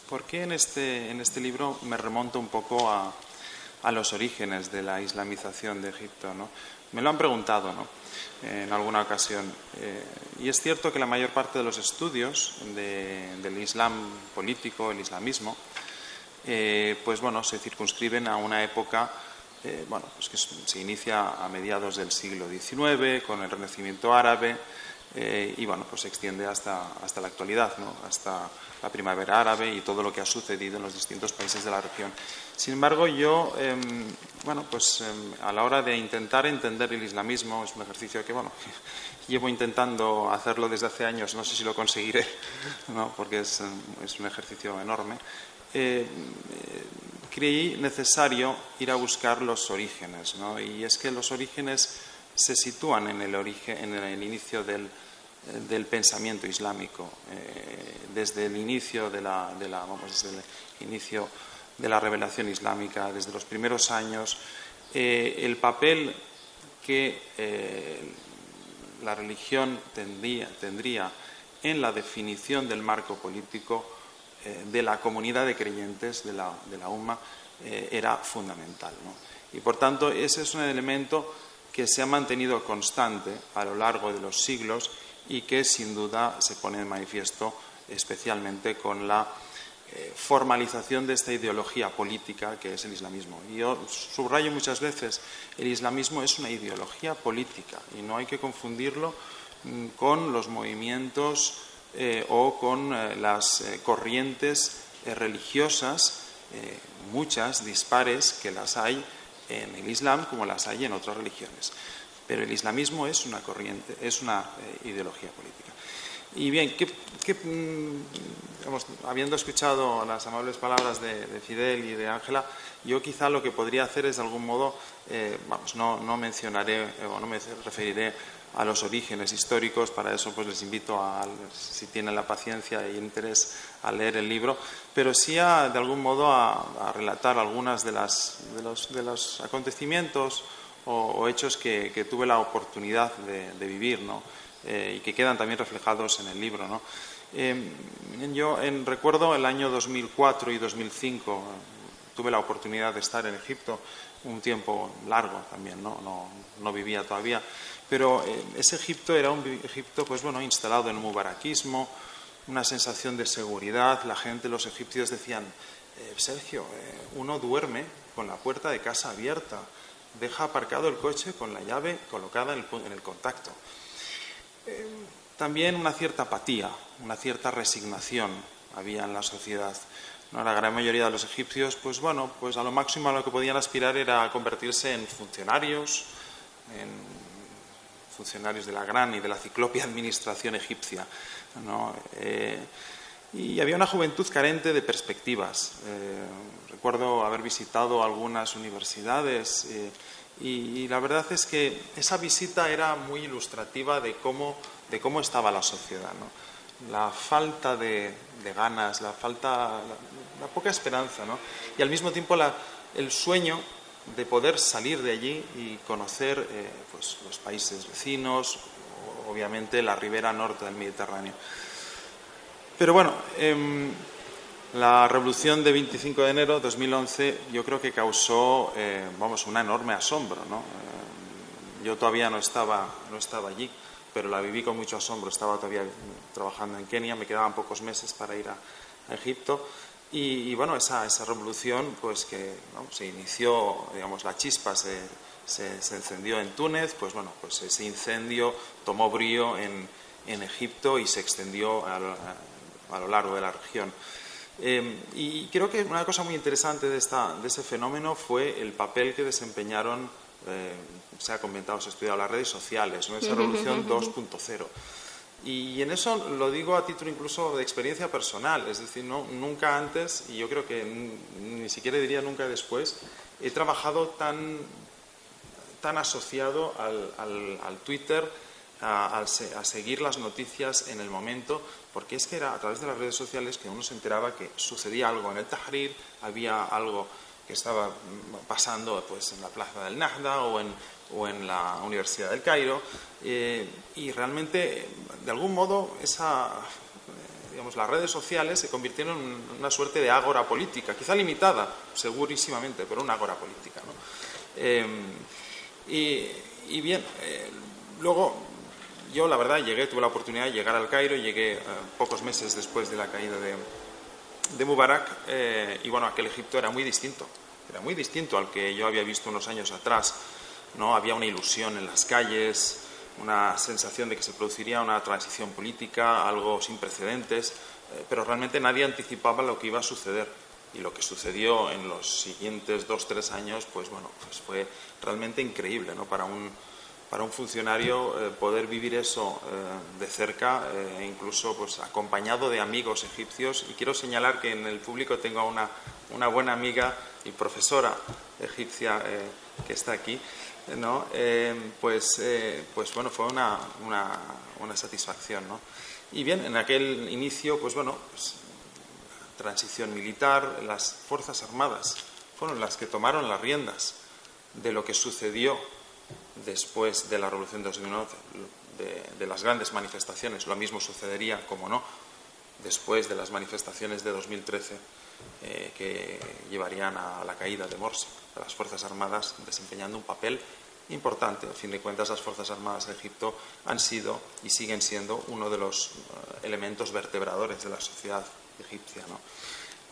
por qué en, este, en este libro me remonto un poco a, a los orígenes de la islamización de Egipto. ¿no? Me lo han preguntado ¿no? en alguna ocasión. Eh, y es cierto que la mayor parte de los estudios del Islam político, el islamismo, eh, pues bueno, se circunscriben a una época eh, bueno, pues que se inicia a mediados del siglo XIX con el Renacimiento árabe y bueno, pues se extiende hasta, hasta la actualidad, ¿no? hasta la primavera árabe y todo lo que ha sucedido en los distintos países de la región. Sin embargo, yo, em, bueno, pues em, a la hora de intentar entender el islamismo, es un ejercicio que, bueno, <laughs> llevo intentando hacerlo desde hace años, no sé si lo conseguiré, <laughs> ¿no? porque es, em, es, un ejercicio enorme, eh, creí necesario ir a buscar los orígenes, ¿no? y es que los orígenes se sitúan en el, origen, en el inicio del, del pensamiento islámico, eh, desde el inicio de la, de la, vamos, desde el inicio de la revelación islámica, desde los primeros años, eh, el papel que eh, la religión tendría, tendría, en la definición del marco político de la comunidad de creyentes de la, de la UMA era fundamental. Y por tanto, ese es un elemento que se ha mantenido constante a lo largo de los siglos y que sin duda se pone en manifiesto especialmente con la eh, formalización de esta ideología política que es el islamismo. Y yo subrayo muchas veces, el islamismo es una ideología política y no hay que confundirlo mm, con los movimientos eh, o con eh, las corrientes religiosas, muchas dispares que las hay en el Islam como las hay en otras religiones. Pero el islamismo es una corriente, es una ideología política. Y bien, mm, habiendo escuchado las amables palabras de, Fidel y de Ángela, yo quizá lo que podría hacer es de algún modo, eh, vamos, no, mencionaré eh, o no me referiré a los orígenes históricos, para eso pues les invito a, si tienen la paciencia y interés, a leer el libro, pero sí de algún modo a, relatar algunas de, las, de, los, acontecimientos o, hechos que, tuve la oportunidad de, vivir, ¿no? Eh, y que quedan también reflejados en el libro. ¿no? Eh, yo en, recuerdo el año 2004 y 2005, tuve la oportunidad de estar en Egipto un tiempo largo también, no, no, vivía todavía, pero eh, ese Egipto era un Egipto pues, bueno, instalado en un mubarakismo, una sensación de seguridad, la gente, los egipcios decían, Sergio, uno duerme con la puerta de casa abierta, deja aparcado el coche con la llave colocada en el, contacto también una cierta apatía, una cierta resignación había en la sociedad. ¿no? La gran mayoría de los egipcios, pues bueno, pues a lo máximo a lo que podían aspirar era convertirse en funcionarios, en funcionarios de la gran y de la ciclopia administración egipcia. Eh, y había una juventud carente de perspectivas. Eh, recuerdo haber visitado algunas universidades. Eh, y, la verdad es que esa visita era muy ilustrativa de cómo, de cómo estaba la sociedad. ¿no? La falta de, ganas, la falta, la, poca esperanza, ¿no? y al mismo tiempo el sueño de poder salir de allí y conocer eh, pues, los países vecinos, obviamente la ribera norte del Mediterráneo. Pero bueno, eh, la revolución de 25 de enero de 2011 yo creo que causó eh, vamos, un enorme asombro. ¿no? Eh, yo todavía no estaba, no estaba allí, pero la viví con mucho asombro. Estaba todavía trabajando en Kenia, me quedaban pocos meses para ir a, Egipto. Y, bueno, esa, esa, revolución pues que se inició, digamos, la chispa se, se, encendió en Túnez, pues bueno, pues ese incendio tomó brío en, en Egipto y se extendió a, a lo largo de la región. Em, y creo que una cosa muy interesante de, esta, de ese fenómeno fue el papel que desempeñaron, eh, se ha comentado, se ha estudiado las redes sociales, ¿no? esa revolución 2.0. Y en eso lo digo a título incluso de experiencia personal, es decir, no, nunca antes, y yo creo que ni siquiera diría nunca después, he trabajado tan, tan asociado al, al, al Twitter a, seguir las noticias en el momento, porque es que era a través de las redes sociales que uno se enteraba que sucedía algo en el Tahrir, había algo que estaba pasando pues, en la Plaza del Nahda o en, o en la Universidad del Cairo, eh, y realmente, de algún modo, esa, eh, digamos, las redes sociales se convirtieron en una suerte de ágora política, quizá limitada, segurísimamente, pero una ágora política. Eh, y, bien, luego yo, la verdad, llegué, tuve la oportunidad de llegar al Cairo, llegué eh, pocos meses después de la caída de, Mubarak, eh, y bueno, aquel Egipto era muy distinto, era muy distinto al que yo había visto unos años atrás. ¿no? Había una ilusión en las calles, una sensación de que se produciría una transición política, algo sin precedentes, eh, pero realmente nadie anticipaba lo que iba a suceder. Y lo que sucedió en los siguientes dos, tres años, pues bueno, pues fue realmente increíble ¿no? para un para un funcionario eh, poder vivir eso eh, de cerca, eh, incluso pues, acompañado de amigos egipcios. Y quiero señalar que en el público tengo a una, buena amiga y profesora egipcia que está aquí. ¿no? pues, pues bueno, fue una, una, una, satisfacción. ¿no? Y bien, en aquel inicio, pues bueno, pues, transición militar, las Fuerzas Armadas fueron las que tomaron las riendas de lo que sucedió después de la Revolución de 2011, de, las grandes manifestaciones. Lo mismo sucedería, como no, después de las manifestaciones de 2013 eh, que llevarían a la caída de Morsi, de las Fuerzas Armadas desempeñando un papel importante. A fin de cuentas, las Fuerzas Armadas de Egipto han sido y siguen siendo uno de los eh, elementos vertebradores de la sociedad egipcia.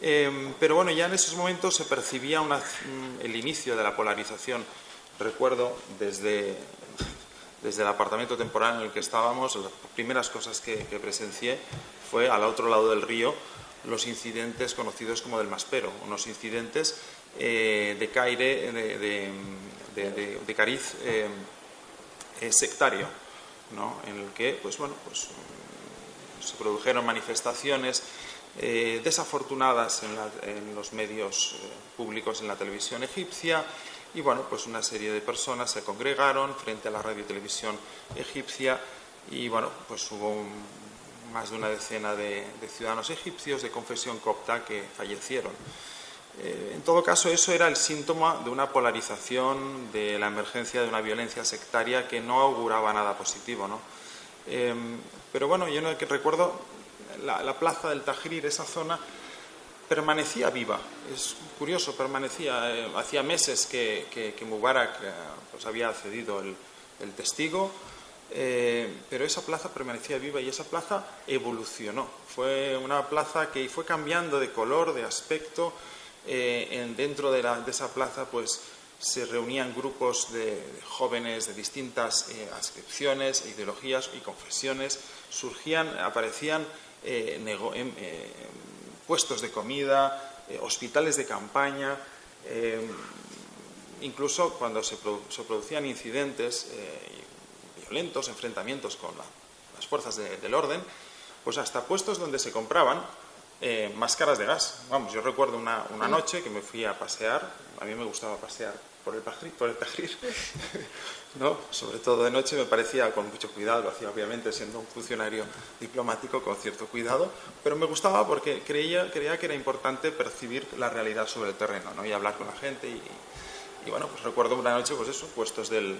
Em, pero bueno, ya en esos momentos se percibía mm, el inicio de la polarización. Recuerdo desde, desde el apartamento temporal en el que estábamos, las primeras cosas que, presencié fue al otro lado del río los incidentes conocidos como del Maspero, unos incidentes eh, de caire, de, cariz eh, eh, sectario, ¿no? en el que pues, bueno, pues, se produjeron manifestaciones desafortunadas en, los medios públicos en la televisión egipcia y bueno, pues una serie de personas se congregaron frente a la radio y televisión egipcia y bueno, pues hubo más de una decena de, ciudadanos egipcios de confesión copta que fallecieron. Eh, en todo caso, eso era el síntoma de una polarización, de la emergencia de una violencia sectaria que no auguraba nada positivo. ¿no? Em, pero bueno, yo no recuerdo la, plaza del Tahrir, esa zona, permanecía viva. Es curioso, permanecía. Eh, hacía meses que, Mubarak eh, pues había cedido el, testigo, pero esa plaza permanecía viva y esa plaza evolucionó. Fue una plaza que fue cambiando de color, de aspecto, eh, dentro de, esa plaza pues se reunían grupos de, jóvenes de distintas eh, adscripciones, ideologías y confesiones, surgían, aparecían eh, em, puestos de comida, hospitales de campaña, incluso cuando se, producían incidentes violentos, enfrentamientos con las fuerzas del orden, pues hasta puestos donde se compraban eh, máscaras de gas. Vamos, yo recuerdo una, noche que me fui a pasear, a mí me gustaba pasear por el Tahrir, por el <laughs> ¿no? sobre todo de noche me parecía con mucho cuidado, lo hacía obviamente siendo un funcionario diplomático con cierto cuidado, pero me gustaba porque creía, creía que era importante percibir la realidad sobre el terreno ¿no? y hablar con la gente y, bueno, pues recuerdo una noche, pues eso, puestos del,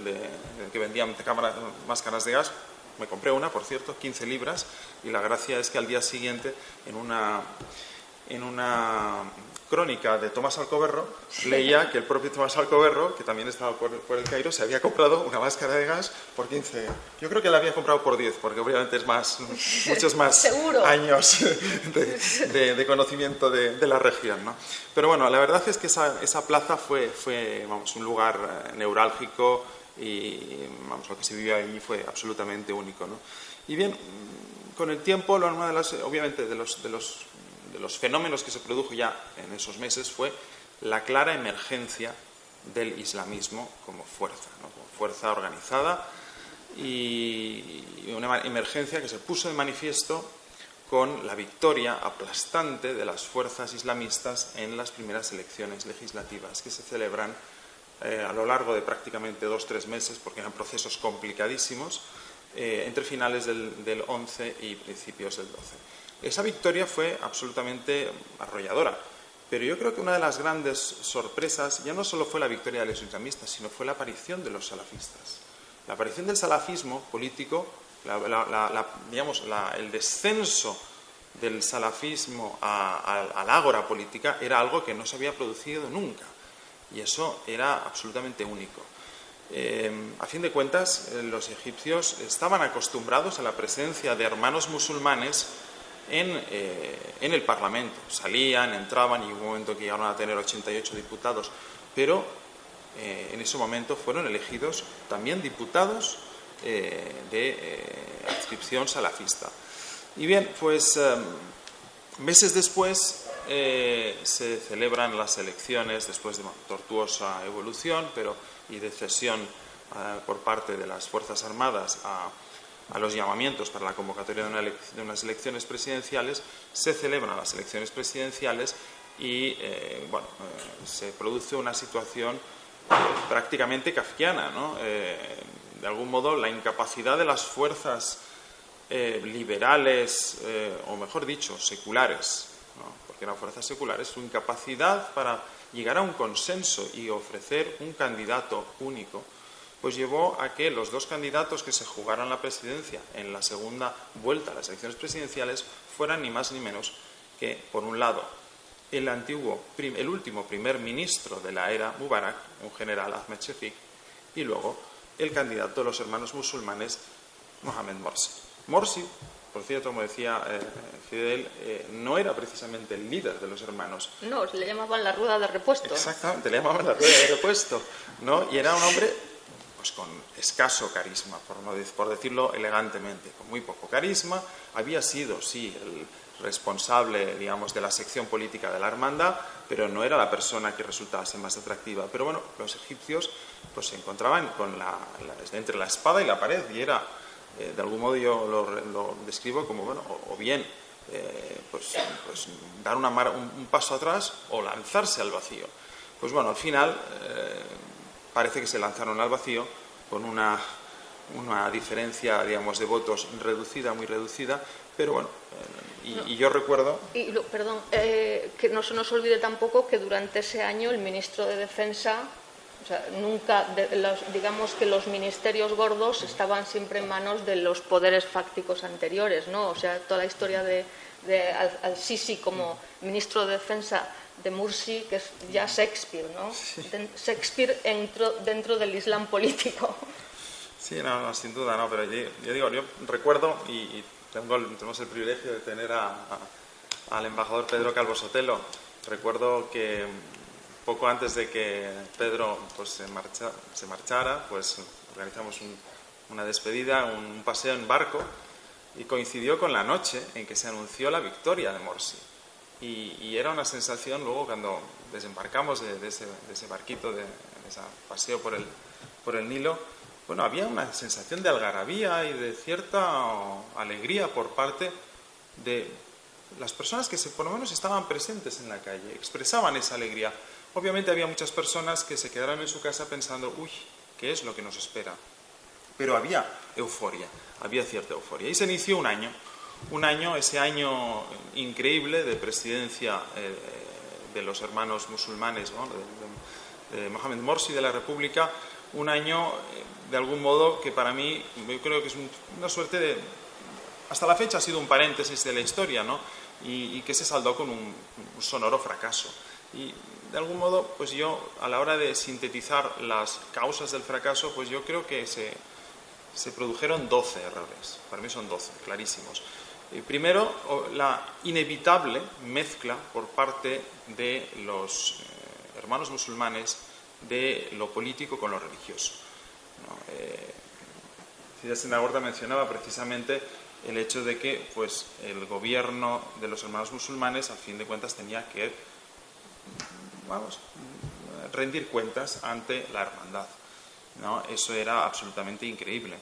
que vendían cámaras, máscaras de gas, me compré una, por cierto, 15 libras, y la gracia es que al día siguiente, en una, en una crónica de Tomás Alcoberro, leía que el propio Tomás Alcoberro, que también estaba por, el Cairo, se había comprado una máscara de gas por 15. Yo creo que la había comprado por 10, porque obviamente es más, <laughs> muchos más años <laughs> <laughs> de, conocimiento de, la región. ¿no? Pero bueno, la verdad es que esa, esa plaza fue, fue vamos, un lugar eh, neurálgico y vamos, lo que se vivió allí fue absolutamente único. ¿no? Y bien, con el tiempo, una de las, obviamente, de los, de, los, de los fenómenos que se produjo ya en esos meses fue la clara emergencia del islamismo como fuerza, como fuerza organizada y una emergencia que se puso de manifiesto con la victoria aplastante de las fuerzas islamistas en las primeras elecciones legislativas que se celebran eh, a lo largo de prácticamente dos o tres meses, porque eran procesos complicadísimos, eh, entre finales del, del, 11 y principios del 12. Esa victoria fue absolutamente arrolladora, pero yo creo que una de las grandes sorpresas ya no solo fue la victoria de los islamistas, sino fue la aparición de los salafistas. La aparición del salafismo político, digamos, el descenso del salafismo al ágora política era algo que no se había producido nunca. Y eso era absolutamente único. Eh, a fin de cuentas, eh, los egipcios estaban acostumbrados a la presencia de hermanos musulmanes en, eh, en, el Parlamento. Salían, entraban y hubo un momento que llegaron a tener 88 diputados, pero en ese momento fueron elegidos también diputados de adscripción salafista. Y bien, pues meses después eh, se celebran las elecciones después de una tortuosa evolución pero, y de cesión eh, por parte de las Fuerzas Armadas a, los llamamientos para la convocatoria de, unas elecciones presidenciales, se celebran las elecciones presidenciales y eh, bueno, se produce una situación prácticamente kafkiana. ¿no? de algún modo, la incapacidad de las fuerzas liberales, o mejor dicho, seculares, porque eran fuerzas seculares, su incapacidad para llegar a un consenso y ofrecer un candidato único, pues llevó a que los dos candidatos que se jugaran la presidencia en la segunda vuelta a las elecciones presidenciales fueran ni más ni menos que, por un lado, el antiguo, el último primer ministro de la era Mubarak, un general Ahmed Shafik, y luego el candidato de los hermanos musulmanes, Mohamed Morsi. Morsi por cierto, como decía eh, Fidel, eh, no era precisamente el líder de los hermanos. No, le llamaban la rueda de repuesto. Exactamente, le llamaban la rueda de repuesto, ¿no? Y era un hombre pues, con escaso carisma, por, no, por decirlo elegantemente, con muy poco carisma. Había sido, sí, el responsable, digamos, de la sección política de la hermandad, pero no era la persona que resultaba ser más atractiva. Pero bueno, los egipcios pues, se encontraban con la, entre la espada y la pared y era, eh, de algún modo yo lo, describo como, bueno, o, bien eh, pues, pues, dar una un, paso atrás o lanzarse al vacío. Pues bueno, al final eh, parece que se lanzaron al vacío con una, una diferencia, digamos, de votos reducida, muy reducida, pero bueno, y, yo recuerdo... Y, perdón, eh, que no se nos olvide tampoco que durante ese año el ministro de Defensa, o sea, nunca, digamos que los ministerios gordos estaban siempre en manos de los poderes fácticos anteriores, ¿no? O sea, toda la historia de, Al-Sisi como ministro de Defensa de Mursi, que es ya Shakespeare, ¿no? Shakespeare entró dentro del Islam político. Sí, no, sin duda, no, pero yo, digo, yo recuerdo, y tenemos el privilegio de tener al embajador Pedro Calvo Sotelo. Recuerdo que poco antes de que Pedro pues, se, se marchara, pues organizamos una despedida, un paseo en barco, y coincidió con la noche en que se anunció la victoria de Morsi. Y, era una sensación luego cuando desembarcamos de, ese, barquito, de, ese paseo por el, por el Nilo, bueno, había una sensación de algarabía y de cierta alegría por parte de las personas que por lo menos estaban presentes en la calle, expresaban esa alegría. Obviamente había muchas personas que se quedaron en su casa pensando, uy, ¿qué es lo que nos espera? Pero había euforia, había cierta euforia. Y se inició un año, un año, ese año increíble de presidencia eh, de los hermanos musulmanes, de, de Mohamed Morsi de la República, un año eh, de algún modo que para mí yo creo que es una suerte de hasta la fecha ha sido un paréntesis de la historia ¿no? y, que se saldó con un, sonoro fracaso. Y de algún modo pues yo a la hora de sintetizar las causas del fracaso pues yo creo que se, se produjeron 12 errores. Para mí son 12 clarísimos primero la inevitable mezcla por parte de los eh, hermanos musulmanes de lo político con lo religioso. ¿no? Eh, Fidel mencionaba precisamente el hecho de que pues, el gobierno de los hermanos musulmanes, a fin de cuentas, tenía que rendir cuentas ante la hermandad. ¿no? Eso era absolutamente increíble.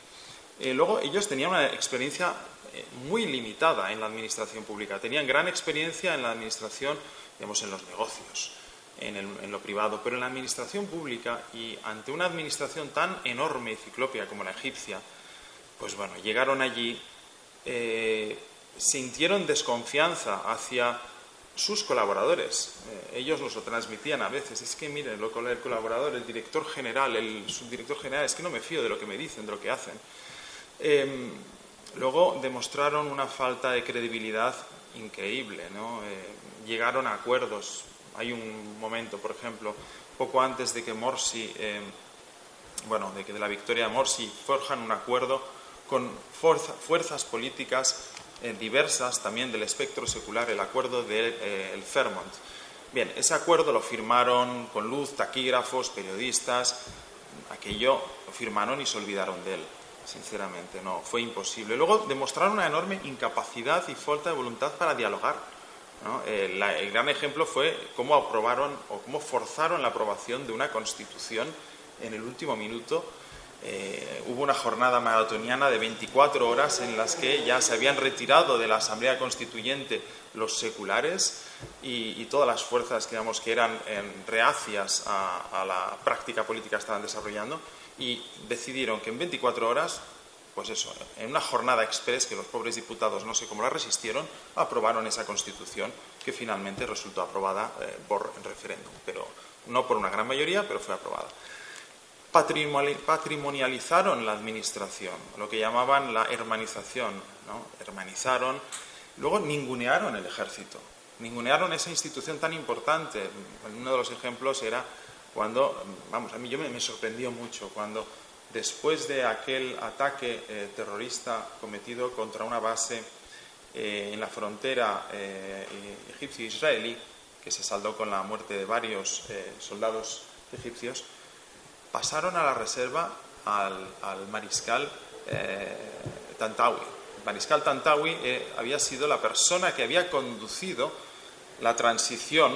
Eh, luego, ellos tenían una experiencia eh, muy limitada en la administración pública. Tenían gran experiencia en la administración, digamos, en los negocios en, lo privado, pero en la administración pública y ante una administración tan enorme y ciclópea como la egipcia, pues bueno, llegaron allí, eh, sintieron desconfianza hacia sus colaboradores. Eh, ellos nos lo transmitían a veces. Es que, miren, lo, el colaborador, el director general, el subdirector general, es que no me fío de lo que me dicen, de lo que hacen. Em, luego demostraron una falta de credibilidad increíble. Eh, llegaron a acuerdos hay un momento, por ejemplo, poco antes de que Morsi, eh, bueno, de que de la victoria de Morsi, forjan un acuerdo con fuerzas políticas eh, diversas también del espectro secular, el acuerdo del de. Bien, ese acuerdo lo firmaron con luz, taquígrafos, periodistas, aquello lo firmaron y se olvidaron de él, sinceramente, no, fue imposible. Luego demostraron una enorme incapacidad y falta de voluntad para dialogar eh, el gran ejemplo fue cómo aprobaron o cómo forzaron la aprobación de una constitución en el último minuto. Eh, hubo una jornada maratoniana de 24 horas en las que ya se habían retirado de la Asamblea Constituyente los seculares y, todas las fuerzas digamos, que eran reacias a, a la práctica política estaban desarrollando y decidieron que en 24 horas pues eso, en una jornada express que los pobres diputados no sé cómo la resistieron, aprobaron esa constitución que finalmente resultó aprobada eh, por referéndum, pero no por una gran mayoría, pero fue aprobada. Patrimonializaron la administración, lo que llamaban la hermanización, ¿no? hermanizaron, luego ningunearon el ejército, ningunearon esa institución tan importante. Uno de los ejemplos era cuando, vamos, a mí yo me sorprendió mucho cuando después de aquel ataque eh, terrorista cometido contra una base en la frontera egipcio-israelí, que se saldó con la muerte de varios soldados egipcios, pasaron a la reserva al, mariscal Tantawi. El mariscal Tantawi había sido la persona que había conducido la transición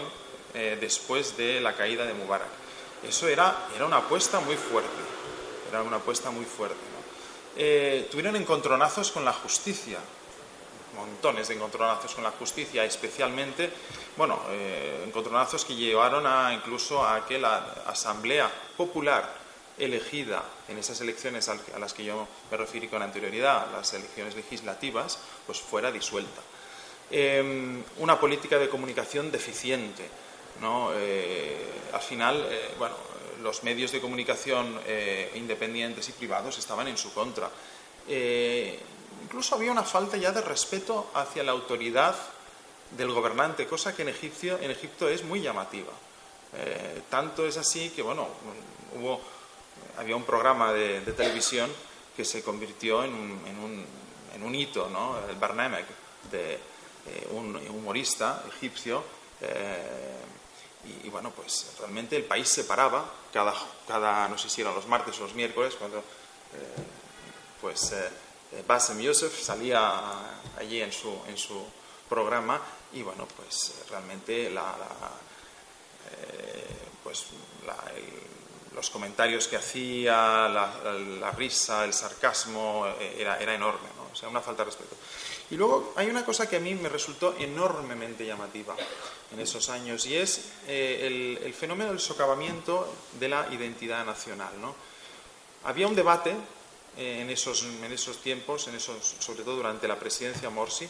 después de la caída de Mubarak. Eso era, era una apuesta muy fuerte, era una apuesta muy fuerte. Eh, tuvieron encontronazos con la justicia, montones de encontronazos con la justicia, especialmente, bueno, eh, encontronazos que llevaron a, incluso a que la Asamblea Popular elegida en esas elecciones a las que yo me referí con anterioridad, las elecciones legislativas, pues fuera disuelta. Em, una política de comunicación deficiente. ¿No? Eh, al final, bueno, los medios de comunicación eh, independientes y privados estaban en su contra. Eh, incluso había una falta ya de respeto hacia la autoridad del gobernante, cosa que en, en Egipto es muy llamativa. Eh, tanto es así que, bueno, hubo, había un programa de, televisión que se convirtió en un, en un, hito, ¿no? el Barnamek, de un humorista egipcio y, bueno, pues realmente el país se paraba cada, cada, no sé si eran los martes o los miércoles, cuando eh, pues eh, Bassem Youssef salía allí en su, en su programa y bueno, pues realmente la, eh, pues los comentarios que hacía, la, risa, el sarcasmo, era, era enorme, ¿no? o sea, una falta de respeto. Y luego hay una cosa que a mí me resultó enormemente llamativa en esos años y es eh, el, fenómeno del socavamiento de la identidad nacional. Había un debate eh, en, esos, en esos tiempos, en esos, sobre todo durante la presidencia Morsi,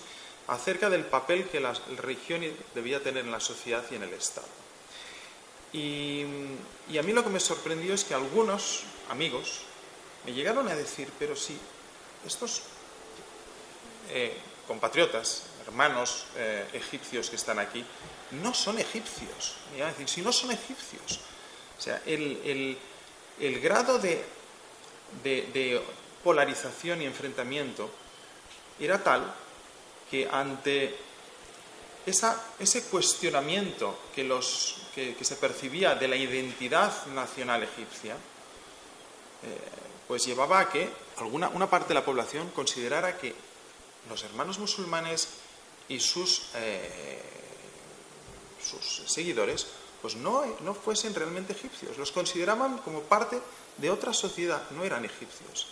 acerca del papel que la religión debía tener en la sociedad y en el Estado. Y, a mí lo que me sorprendió es que algunos amigos me llegaron a decir, pero si estos eh, compatriotas, hermanos eh, egipcios que están aquí, no son egipcios. decir, si no son egipcios. O sea, el, grado de, polarización y enfrentamiento era tal que ante ese cuestionamiento que, los, que, se percibía de la identidad nacional egipcia, eh, pues llevaba a que alguna, una parte de la población considerara que los hermanos musulmanes y sus, eh, sus seguidores pues no, no fuesen realmente egipcios, los consideraban como parte de otra sociedad, no eran egipcios.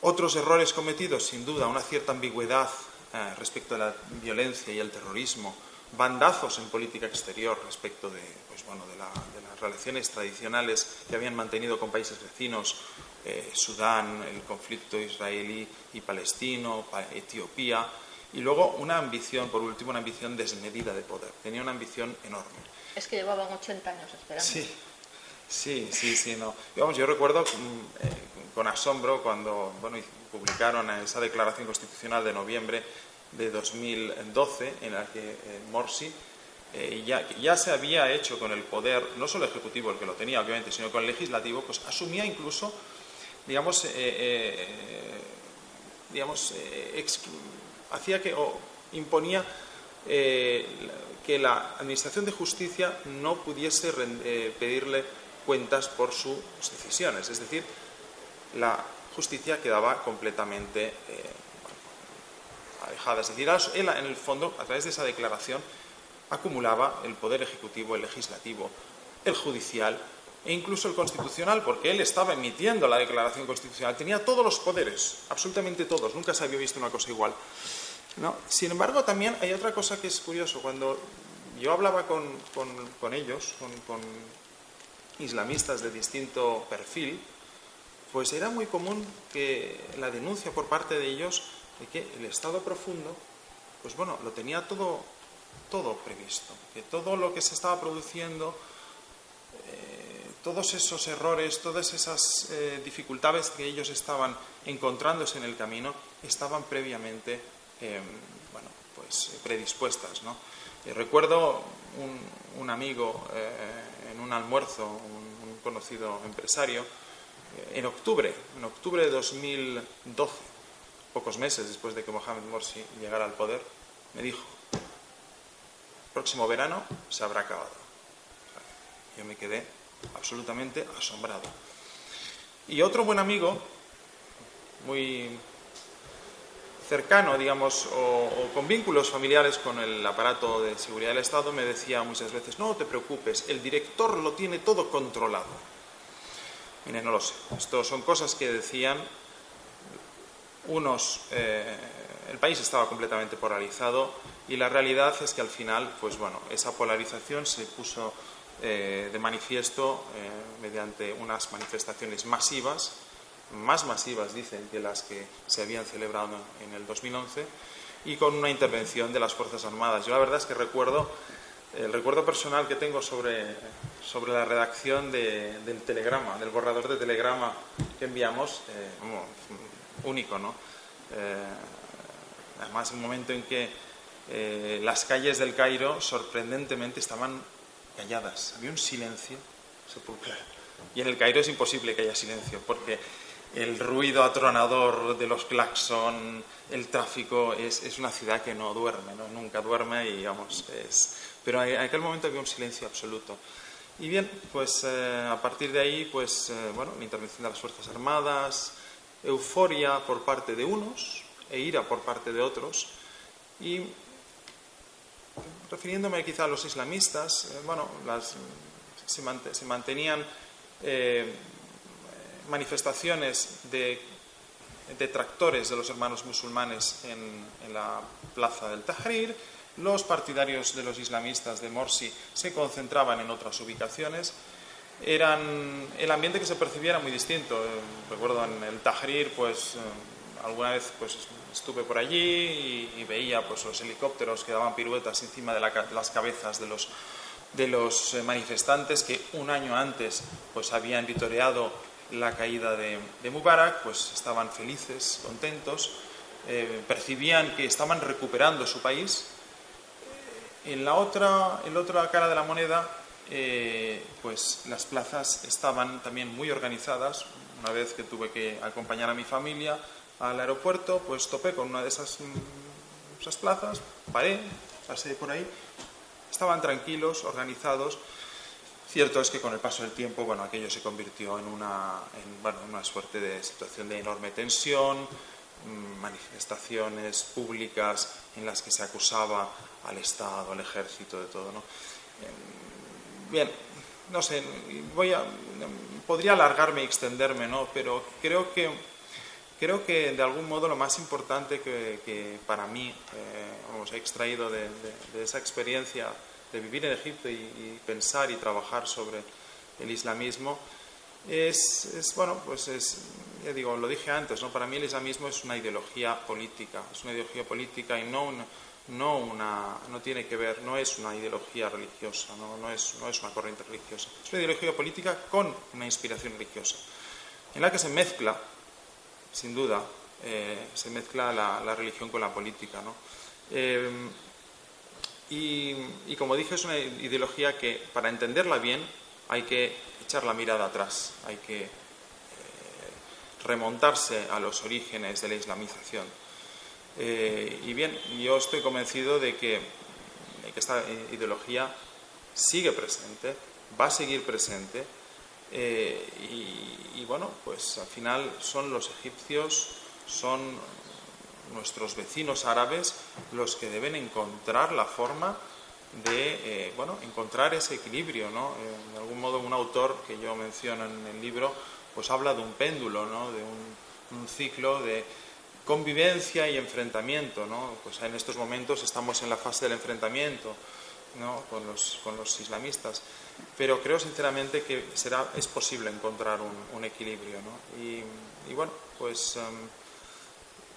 Otros errores cometidos, sin duda, una cierta ambigüedad eh, respecto a la violencia y el terrorismo, bandazos en política exterior respecto de, pues, bueno, de, las relaciones tradicionales que habían mantenido con países vecinos, eh, Sudán, el conflicto israelí y palestino, Etiopía, y luego una ambición, por último, una ambición desmedida de poder. Tenía una ambición enorme. Es que llevaban 80 años esperando. Sí, sí, sí, sí. No. yo recuerdo mm, eh, con asombro cuando bueno, publicaron esa declaración constitucional de noviembre de 2012 en la que eh, Morsi eh, ya, ya, se había hecho con el poder, no solo ejecutivo el que lo tenía obviamente, sino con el legislativo, pues asumía incluso, digamos, eh, digamos hacía que, o imponía que la Administración de Justicia no pudiese pedirle cuentas por sus decisiones, es decir, la justicia quedaba completamente es decir, él en el fondo, a través de esa declaración, acumulaba el poder ejecutivo, el legislativo, el judicial e incluso el constitucional, porque él estaba emitiendo la declaración constitucional, tenía todos los poderes, absolutamente todos, nunca se había visto una cosa igual. ¿no? Sin embargo, también hay otra cosa que es curioso, cuando yo hablaba con, ellos, con, con islamistas de distinto perfil, pues era muy común que la denuncia por parte de ellos de que el estado profundo, pues bueno, lo tenía todo, todo previsto, que todo lo que se estaba produciendo, todos esos errores, todas esas eh, dificultades que ellos estaban encontrándose en el camino, estaban previamente, em, bueno, pues predispuestas, ¿no? recuerdo un, amigo eh, en un almuerzo, un conocido empresario, en octubre, en octubre de 2012, pocos meses después de que Mohamed Morsi llegara al poder, me dijo, próximo verano se habrá acabado. Yo me quedé absolutamente asombrado. Y otro buen amigo, muy cercano, digamos, o, con vínculos familiares con el aparato de seguridad del Estado, me decía muchas veces, no te preocupes, el director lo tiene todo controlado. Mire, no lo sé. Esto son cosas que decían unos... Eh, el país estaba completamente polarizado y la realidad es que al final, pues bueno, esa polarización se puso eh, de manifiesto eh, mediante unas manifestaciones masivas más masivas, dicen, que las que se habían celebrado en el 2011 y con una intervención de las Fuerzas Armadas. Yo la verdad es que recuerdo, el recuerdo personal que tengo sobre, sobre la redacción del telegrama, del borrador de telegrama que enviamos, eh, único, ¿no? Eh, además, un momento en que eh, las calles del Cairo sorprendentemente estaban calladas, había un silencio sepulcral. Y en el Cairo es imposible que haya silencio, porque el ruido atronador de los claxon, el tráfico, es, una ciudad que no duerme, ¿no? nunca duerme y vamos, es... Pero en aquel momento había un silencio absoluto. Y bien, pues eh, a partir de ahí, pues eh, bueno, la intervención de las Fuerzas Armadas, euforia por parte de unos e ira por parte de otros. Y refiriéndome quizá a los islamistas, eh, bueno, las, se, mantenían manifestaciones de detractores de los hermanos musulmanes en, la plaza del Tahrir, los partidarios de los islamistas de Morsi se concentraban en otras ubicaciones. Eran, el ambiente que se percibía era muy distinto. Eh, recuerdo en el Tahrir, pues eh, alguna vez pues, estuve por allí y, veía pues, los helicópteros que daban piruetas encima de, las cabezas de los, de los eh, manifestantes que un año antes pues, habían vitoreado la caída de, Mubarak, pues estaban felices, contentos, eh, percibían que estaban recuperando su país. En la otra, en la otra cara de la moneda, eh, pues las plazas estaban también muy organizadas. Una vez que tuve que acompañar a mi familia al aeropuerto, pues topé con una de esas, mm, esas plazas, paré, pasé por ahí. Estaban tranquilos, organizados Cierto es que con el paso del tiempo, bueno, aquello se convirtió en una, bueno, una suerte de situación de enorme tensión, mm, manifestaciones públicas en las que se acusaba al Estado, al ejército, de todo, ¿no? Em, bien, no sé, voy a, podría alargarme y extenderme, ¿no? Pero creo que, creo que de algún modo lo más importante que, para mí, eh, he extraído de esa experiencia de vivir en Egipto y, pensar y trabajar sobre el islamismo, es, bueno, pues es, ya digo, lo dije antes, ¿no? para mí el islamismo es una ideología política, es una ideología política y no una, no, una, no tiene que ver, no es una ideología religiosa, no, no, es, no es una corriente religiosa, es una ideología política con una inspiración religiosa, en la que se mezcla, sin duda, eh, se mezcla la, religión con la política. ¿no? Eh, y, como dije, es una ideología que para entenderla bien hay que echar la mirada atrás, hay que eh, remontarse a los orígenes de la islamización. Y bien, yo estoy convencido de que, esta ideología sigue presente, va a seguir presente, eh, y, bueno, pues al final son los egipcios, son nuestros vecinos árabes los que deben encontrar la forma de eh, bueno, encontrar ese equilibrio. ¿no? Eh, de algún modo, un autor que yo menciono en el libro pues habla de un péndulo, ¿no? de un, un ciclo de convivencia y enfrentamiento. ¿no? Pues en estos momentos estamos en la fase del enfrentamiento ¿no? con, los, con los islamistas, pero creo sinceramente que será, es posible encontrar un, equilibrio. ¿no? Y, bueno, pues. Em,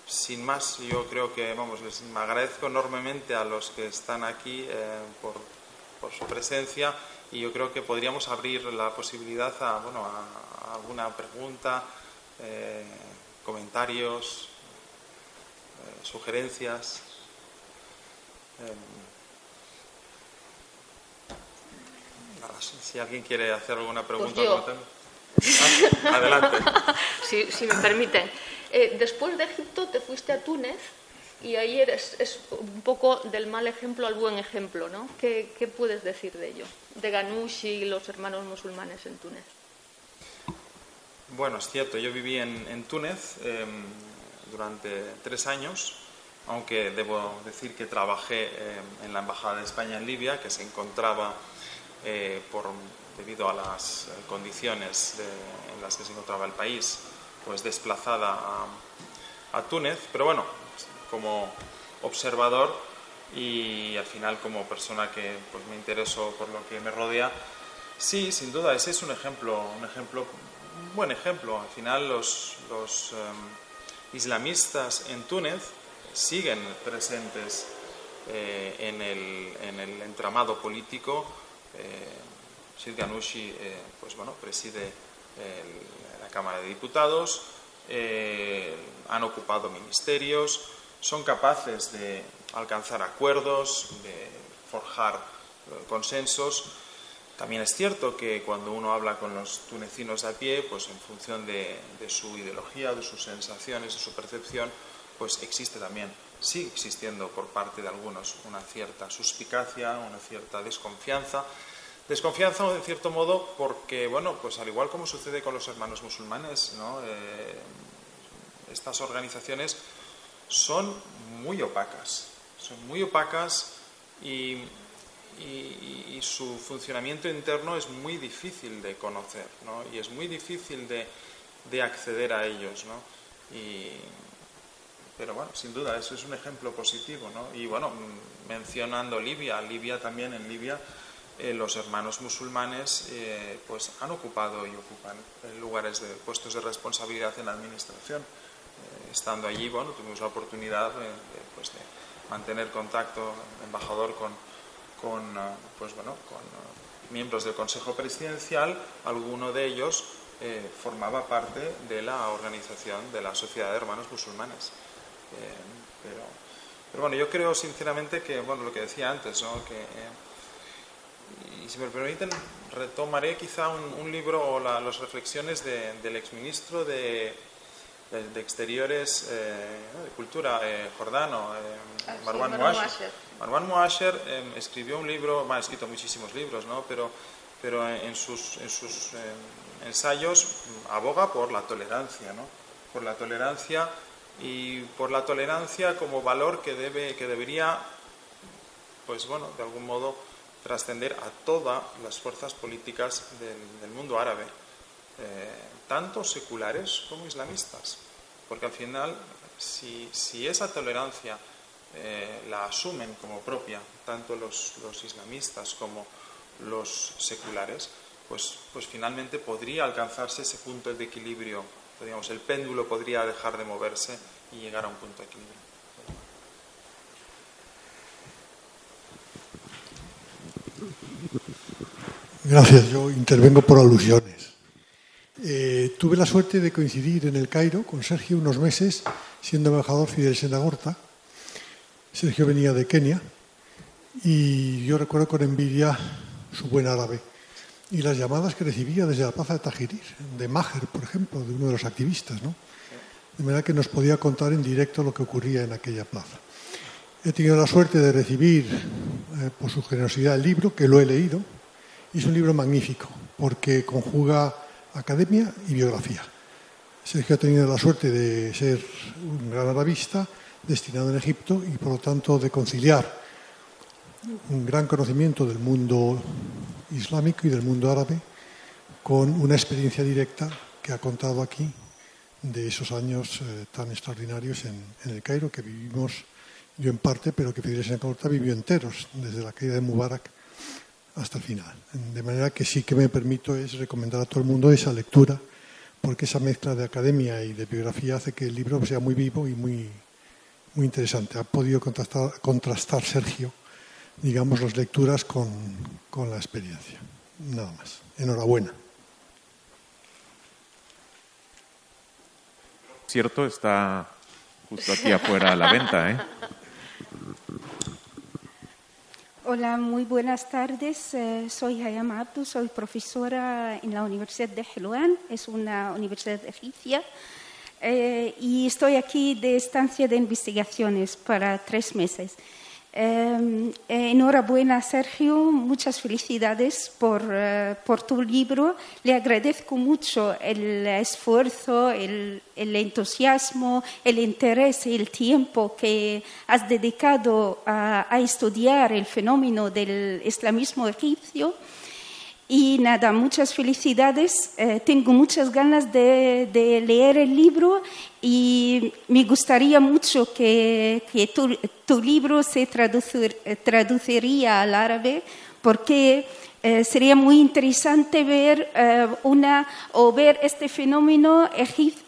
sin más, yo creo que, vamos, les agradezco enormemente a los que están aquí eh, por, su presencia y yo creo que podríamos abrir la posibilidad a, bueno, a, alguna pregunta, eh, comentarios, eh, sugerencias. Si alguien quiere hacer alguna pregunta, pues ah, adelante. <laughs> si, si me permiten. Eh, después de Egipto te fuiste a Túnez y ahí eres, es un poco del mal ejemplo al buen ejemplo, ¿no? ¿Qué, qué puedes decir de ello? De Ganush y los hermanos musulmanes en Túnez. Bueno, es cierto, yo viví en, Túnez em, durante tres años, aunque debo decir que trabajé em, en la Embajada de España en Libia, que se encontraba, eh, por, debido a las condiciones en las que se encontraba el país, pues desplazada a, a Túnez, pero bueno, como observador y al final como persona que pues, me intereso por lo que me rodea, sí, sin duda, ese es un ejemplo, un ejemplo un buen ejemplo. Al final los, em, islamistas en Túnez siguen presentes eh, en, el, entramado político. Eh, Sid Ghanouchi eh, pues bueno, preside la Cámara de Diputados, han ocupado ministerios, son capaces de alcanzar acuerdos, de forjar consensos. También es cierto que cuando uno habla con los tunecinos a pie, pues en función de, su ideología, de sus sensaciones, de su percepción, pues existe también, sigue existiendo por parte de algunos una cierta suspicacia, una cierta desconfianza. Desconfianza, en cierto modo, porque, bueno, pues al igual como sucede con los hermanos musulmanes, eh, estas organizaciones son muy opacas, son muy opacas y y, su funcionamiento interno es muy difícil de conocer ¿no? y es muy difícil de, de acceder a ellos. ¿no? Y, pero bueno, sin duda, eso es un ejemplo positivo. ¿no? Y bueno, mencionando Libia, Libia también, en Libia, eh, los hermanos musulmanes eh, pues han ocupado y ocupan lugares de puestos de responsabilidad en la administración. Eh, estando allí, bueno, tuvimos la oportunidad pues de mantener contacto, embajador, con con, eh, pues bueno, con eh, miembros del Consejo Presidencial, alguno de ellos eh, formaba parte de la organización de la Sociedad de Hermanos Musulmanes. Pero, pero, bueno, yo creo sinceramente que, bueno, lo que decía antes, ¿no? que, y si me permiten, retomaré quizá un, libro o las reflexiones del exministro de, de, Exteriores, de Cultura, Jordano, ah, Marwan Marwan Moasher em, escribió un libro, ha escrito muchísimos libros, ¿no? pero, pero en sus, en sus em, ensayos aboga por la tolerancia, ¿no? por la tolerancia y por la tolerancia como valor que, debe, que debería, pues bueno, de algún modo trascender a todas las fuerzas políticas del, mundo árabe, eh, tanto seculares como islamistas, porque al final, si, si esa tolerancia eh, la asumen como propia, tanto los, islamistas como los seculares, pues, pues finalmente podría alcanzarse ese punto de equilibrio, digamos, el péndulo podría dejar de moverse y llegar a un punto de equilibrio. Gracias, yo intervengo por alusiones. Eh, tuve la suerte de coincidir en el Cairo con Sergio unos meses, siendo embajador Fidel Senagorta, Sergio venía de Kenia y yo recuerdo con envidia su buen árabe y las llamadas que recibía desde la plaza de Tajirir, de Maher, por ejemplo, de uno de los activistas, ¿no? De manera que nos podía contar en directo lo que ocurría en aquella plaza. He tenido la suerte de recibir, eh, por su generosidad, el libro, que lo he leído, y es un libro magnífico, porque conjuga academia y biografía. Sergio ha tenido la suerte de ser un gran arabista, destinado en Egipto y por lo tanto de conciliar un gran conocimiento del mundo islámico y del mundo árabe con una experiencia directa que ha contado aquí de esos años eh, tan extraordinarios en, el Cairo que vivimos yo en parte, pero que Fidel Corta vivió enteros, desde la caída de Mubarak hasta el final. De manera que sí que me permito es recomendar a todo el mundo esa lectura, porque esa mezcla de academia y de biografía hace que el libro sea muy vivo y muy, muy interesante. Ha podido contrastar Sergio, digamos, las lecturas con, con la experiencia. Nada más. Enhorabuena. Cierto, está justo aquí afuera a la venta. ¿eh? Hola, muy buenas tardes. Eh, soy Hayam Abdu, soy profesora en la Universidad de Helwan, es una universidad egipcia eh, y estoy aquí de estancia de investigaciones para tres meses. Eh, enhorabuena, Sergio. Muchas felicidades por, eh, por, tu libro. Le agradezco mucho el esfuerzo, el, entusiasmo, el interés y el tiempo que has dedicado a estudiar el fenómeno del islamismo egipcio. Y nada, muchas felicidades. Eh, tengo muchas ganas de, leer el libro y me gustaría mucho que, tu, libro se traducir, traduciría al árabe porque eh, sería muy interesante ver eh, una o ver este fenómeno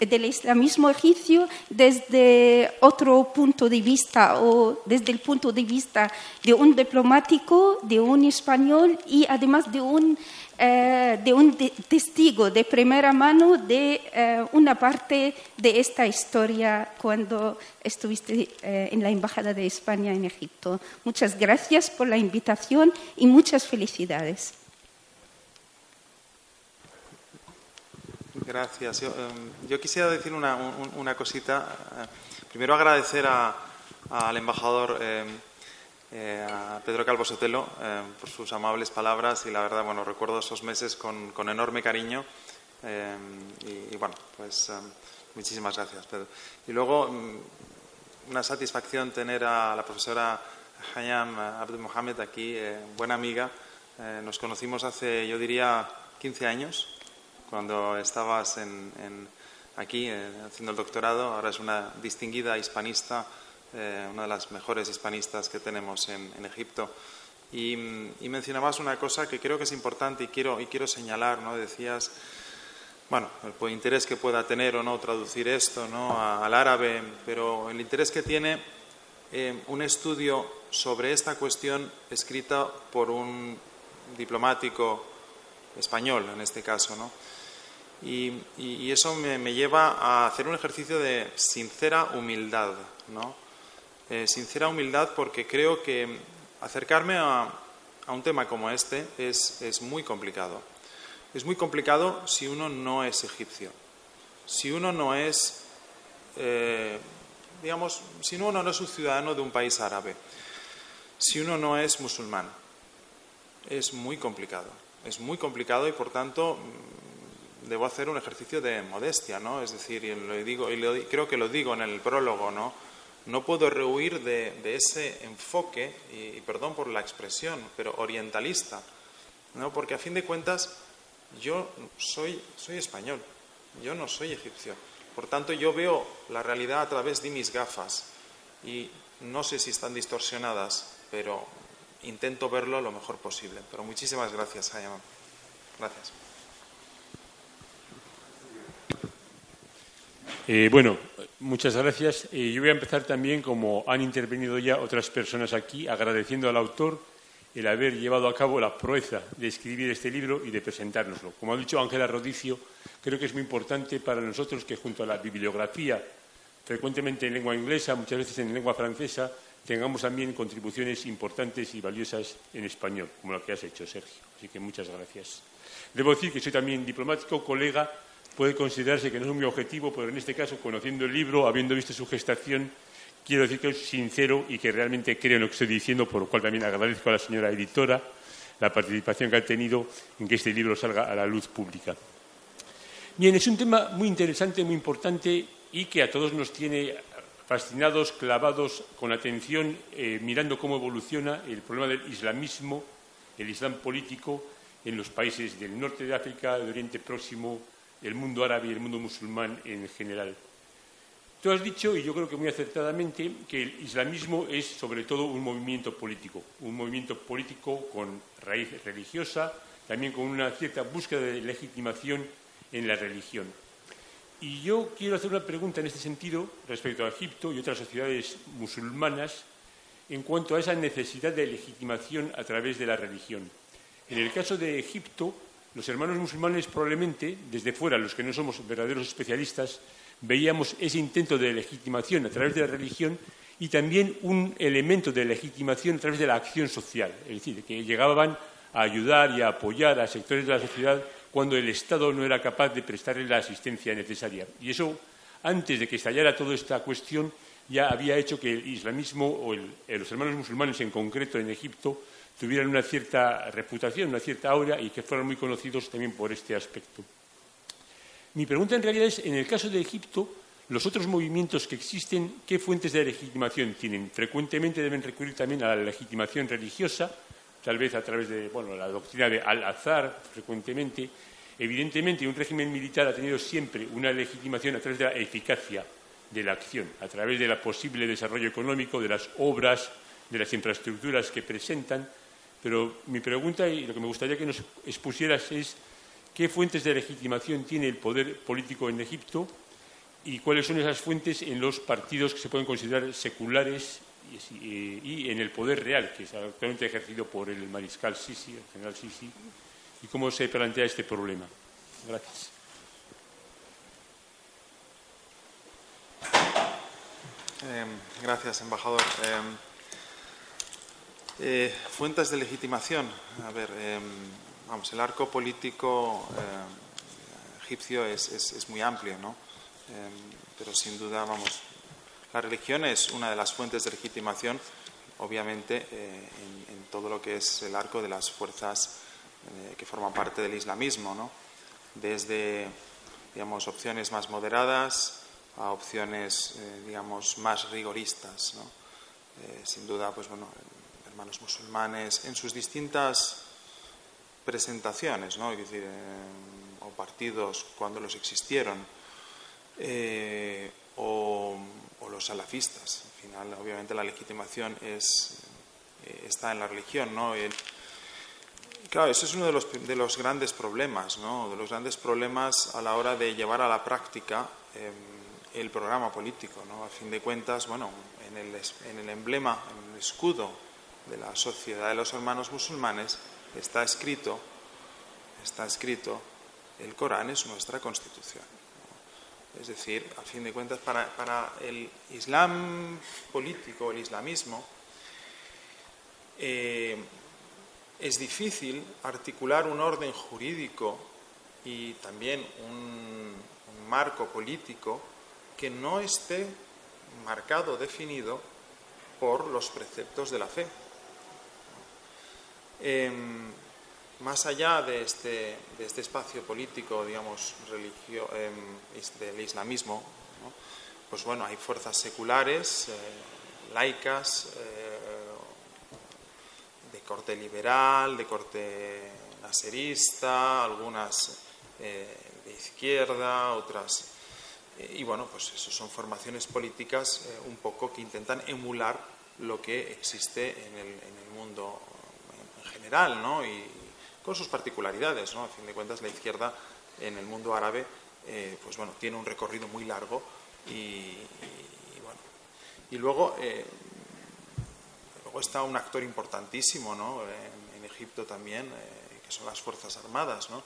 del islamismo egipcio desde otro punto de vista o desde el punto de vista de un diplomático, de un español y además de un eh, de un testigo de primera mano de eh, una parte de esta historia cuando estuviste eh, en la Embajada de España en Egipto. Muchas gracias por la invitación y muchas felicidades. Gracias. Yo, um, yo quisiera decir una, un, una cosita. primero agradecer a, al embajador eh, a Pedro Calvo Sotelo eh, por sus amables palabras y la verdad, bueno, recuerdo esos meses con, con enorme cariño eh, y, bueno, pues muchísimas gracias, Pedro. Y luego, una satisfacción tener a la profesora Hayam Abdul Mohamed aquí, buena amiga. nos conocimos hace, yo diría, 15 años, cuando estabas en aquí haciendo el doctorado. Ahora es una distinguida hispanista eh, una de las mejores hispanistas que tenemos en, en Egipto. Y, y, mencionabas una cosa que creo que es importante y quiero, y quiero señalar, ¿no? Decías, bueno, el interés que pueda tener o no traducir esto ¿no? A, al árabe, pero el interés que tiene eh, un estudio sobre esta cuestión escrita por un diplomático español, en este caso, ¿no? Y, y eso me, me, lleva a hacer un ejercicio de sincera humildad, ¿no? Eh, sincera humildad porque creo que acercarme a, un tema como este es, es, muy complicado. Es muy complicado si uno no es egipcio, si uno no es, eh, digamos, si uno no es un ciudadano de un país árabe, si uno no es musulmán. Es muy complicado, es muy complicado y por tanto mm, debo hacer un ejercicio de modestia, ¿no? Es decir, y, lo digo, y creo que lo digo en el prólogo, ¿no? No puedo rehuir de, ese enfoque, y, perdón por la expresión, pero orientalista, ¿no? porque a fin de cuentas yo soy, español, yo no soy egipcio. Por tanto, yo veo la realidad a través de mis gafas y no sé si están distorsionadas, pero intento verlo lo mejor posible. Pero muchísimas gracias, Hayama. Gracias. Eh, bueno, Muchas gracias. Eh, yo voy a empezar también, como han intervenido ya otras personas aquí, agradeciendo al autor el haber llevado a cabo la proeza de escribir este libro y de presentárnoslo. Como ha dicho Ángela Rodicio, creo que es muy importante para nosotros que junto a la bibliografía, frecuentemente en lengua inglesa, muchas veces en lengua francesa, tengamos también contribuciones importantes y valiosas en español, como lo que has hecho, Sergio. Así que muchas gracias. Debo decir que soy también diplomático, colega puede considerarse que no es mi objetivo, pero en este caso, conociendo el libro, habiendo visto su gestación, quiero decir que es sincero y que realmente creo en lo que estoy diciendo, por lo cual también agradezco a la señora editora la participación que ha tenido en que este libro salga a la luz pública. Bien, es un tema muy interesante, muy importante y que a todos nos tiene fascinados, clavados, con atención, eh, mirando cómo evoluciona el problema del islamismo, el islam político en los países del norte de África, del Oriente Próximo, el mundo árabe y el mundo musulmán en general. Tú has dicho, y yo creo que muy acertadamente, que el islamismo es sobre todo un movimiento político, un movimiento político con raíz religiosa, también con una cierta búsqueda de legitimación en la religión. Y yo quiero hacer una pregunta en este sentido respecto a Egipto y otras sociedades musulmanas en cuanto a esa necesidad de legitimación a través de la religión. En el caso de Egipto, los hermanos musulmanes probablemente, desde fuera, los que no somos verdaderos especialistas, veíamos ese intento de legitimación a través de la religión y también un elemento de legitimación a través de la acción social, es decir, que llegaban a ayudar y a apoyar a sectores de la sociedad cuando el Estado no era capaz de prestarles la asistencia necesaria. Y eso antes de que estallara toda esta cuestión, ya había hecho que el islamismo o los hermanos musulmanes en concreto en Egipto tuvieran una cierta reputación, una cierta aura y que fueran muy conocidos también por este aspecto. Mi pregunta en realidad es, en el caso de Egipto, los otros movimientos que existen, ¿qué fuentes de legitimación tienen? Frecuentemente deben recurrir también a la legitimación religiosa, tal vez a través de bueno, la doctrina de Al-Azhar, frecuentemente. Evidentemente, un régimen militar ha tenido siempre una legitimación a través de la eficacia de la acción, a través del posible desarrollo económico, de las obras, de las infraestructuras que presentan. Pero mi pregunta y lo que me gustaría que nos expusieras es qué fuentes de legitimación tiene el poder político en Egipto y cuáles son esas fuentes en los partidos que se pueden considerar seculares y, en el poder real, que es actualmente ejercido por el mariscal Sisi, el general Sisi, y cómo se plantea este problema. Gracias. Em, gracias, embajador. Em, eh, fuentes de legitimación. A ver, em, vamos, el arco político egipcio es, es muy amplio, ¿no? Em, pero sin duda, vamos, la religión es una de las fuentes de legitimación, obviamente, eh, en, todo lo que es el arco de las fuerzas eh, que forman parte del islamismo, ¿no? Desde, digamos, opciones más moderadas a opciones, digamos, más rigoristas, ¿no? sin duda, pues bueno, hermanos musulmanes en sus distintas presentaciones, ¿no? O partidos cuando los existieron eh, o, los salafistas. Al final, obviamente, la legitimación eh, está en la religión, ¿no? claro, ese es uno de los, de los, grandes problemas, ¿no? De los grandes problemas a la hora de llevar a la práctica em, el programa político, ¿no? A fin de cuentas, bueno, en el, en el emblema, en el escudo de la sociedad de los hermanos musulmanes está escrito, está escrito, el Corán es nuestra constitución. Es decir, a fin de cuentas, para, el Islam político, el islamismo, eh, es difícil articular un orden jurídico y también un, marco político que no esté marcado, definido por los preceptos de la fe. Em, más allá de este, de este espacio político, digamos, religio, em, del islamismo, pues bueno, hay fuerzas seculares, eh, laicas, eh, de corte liberal, de corte naserista, algunas eh, de izquierda, otras. y bueno, pues eso son formaciones políticas un poco que intentan emular lo que existe en el, en el mundo general, ¿no? Y, con sus particularidades. ¿no? A fin de cuentas, la izquierda en el mundo árabe eh, pues bueno, tiene un recorrido muy largo y, bueno. y luego, eh, luego está un actor importantísimo ¿no? en, Egipto también, eh, que son las Fuerzas Armadas. ¿no?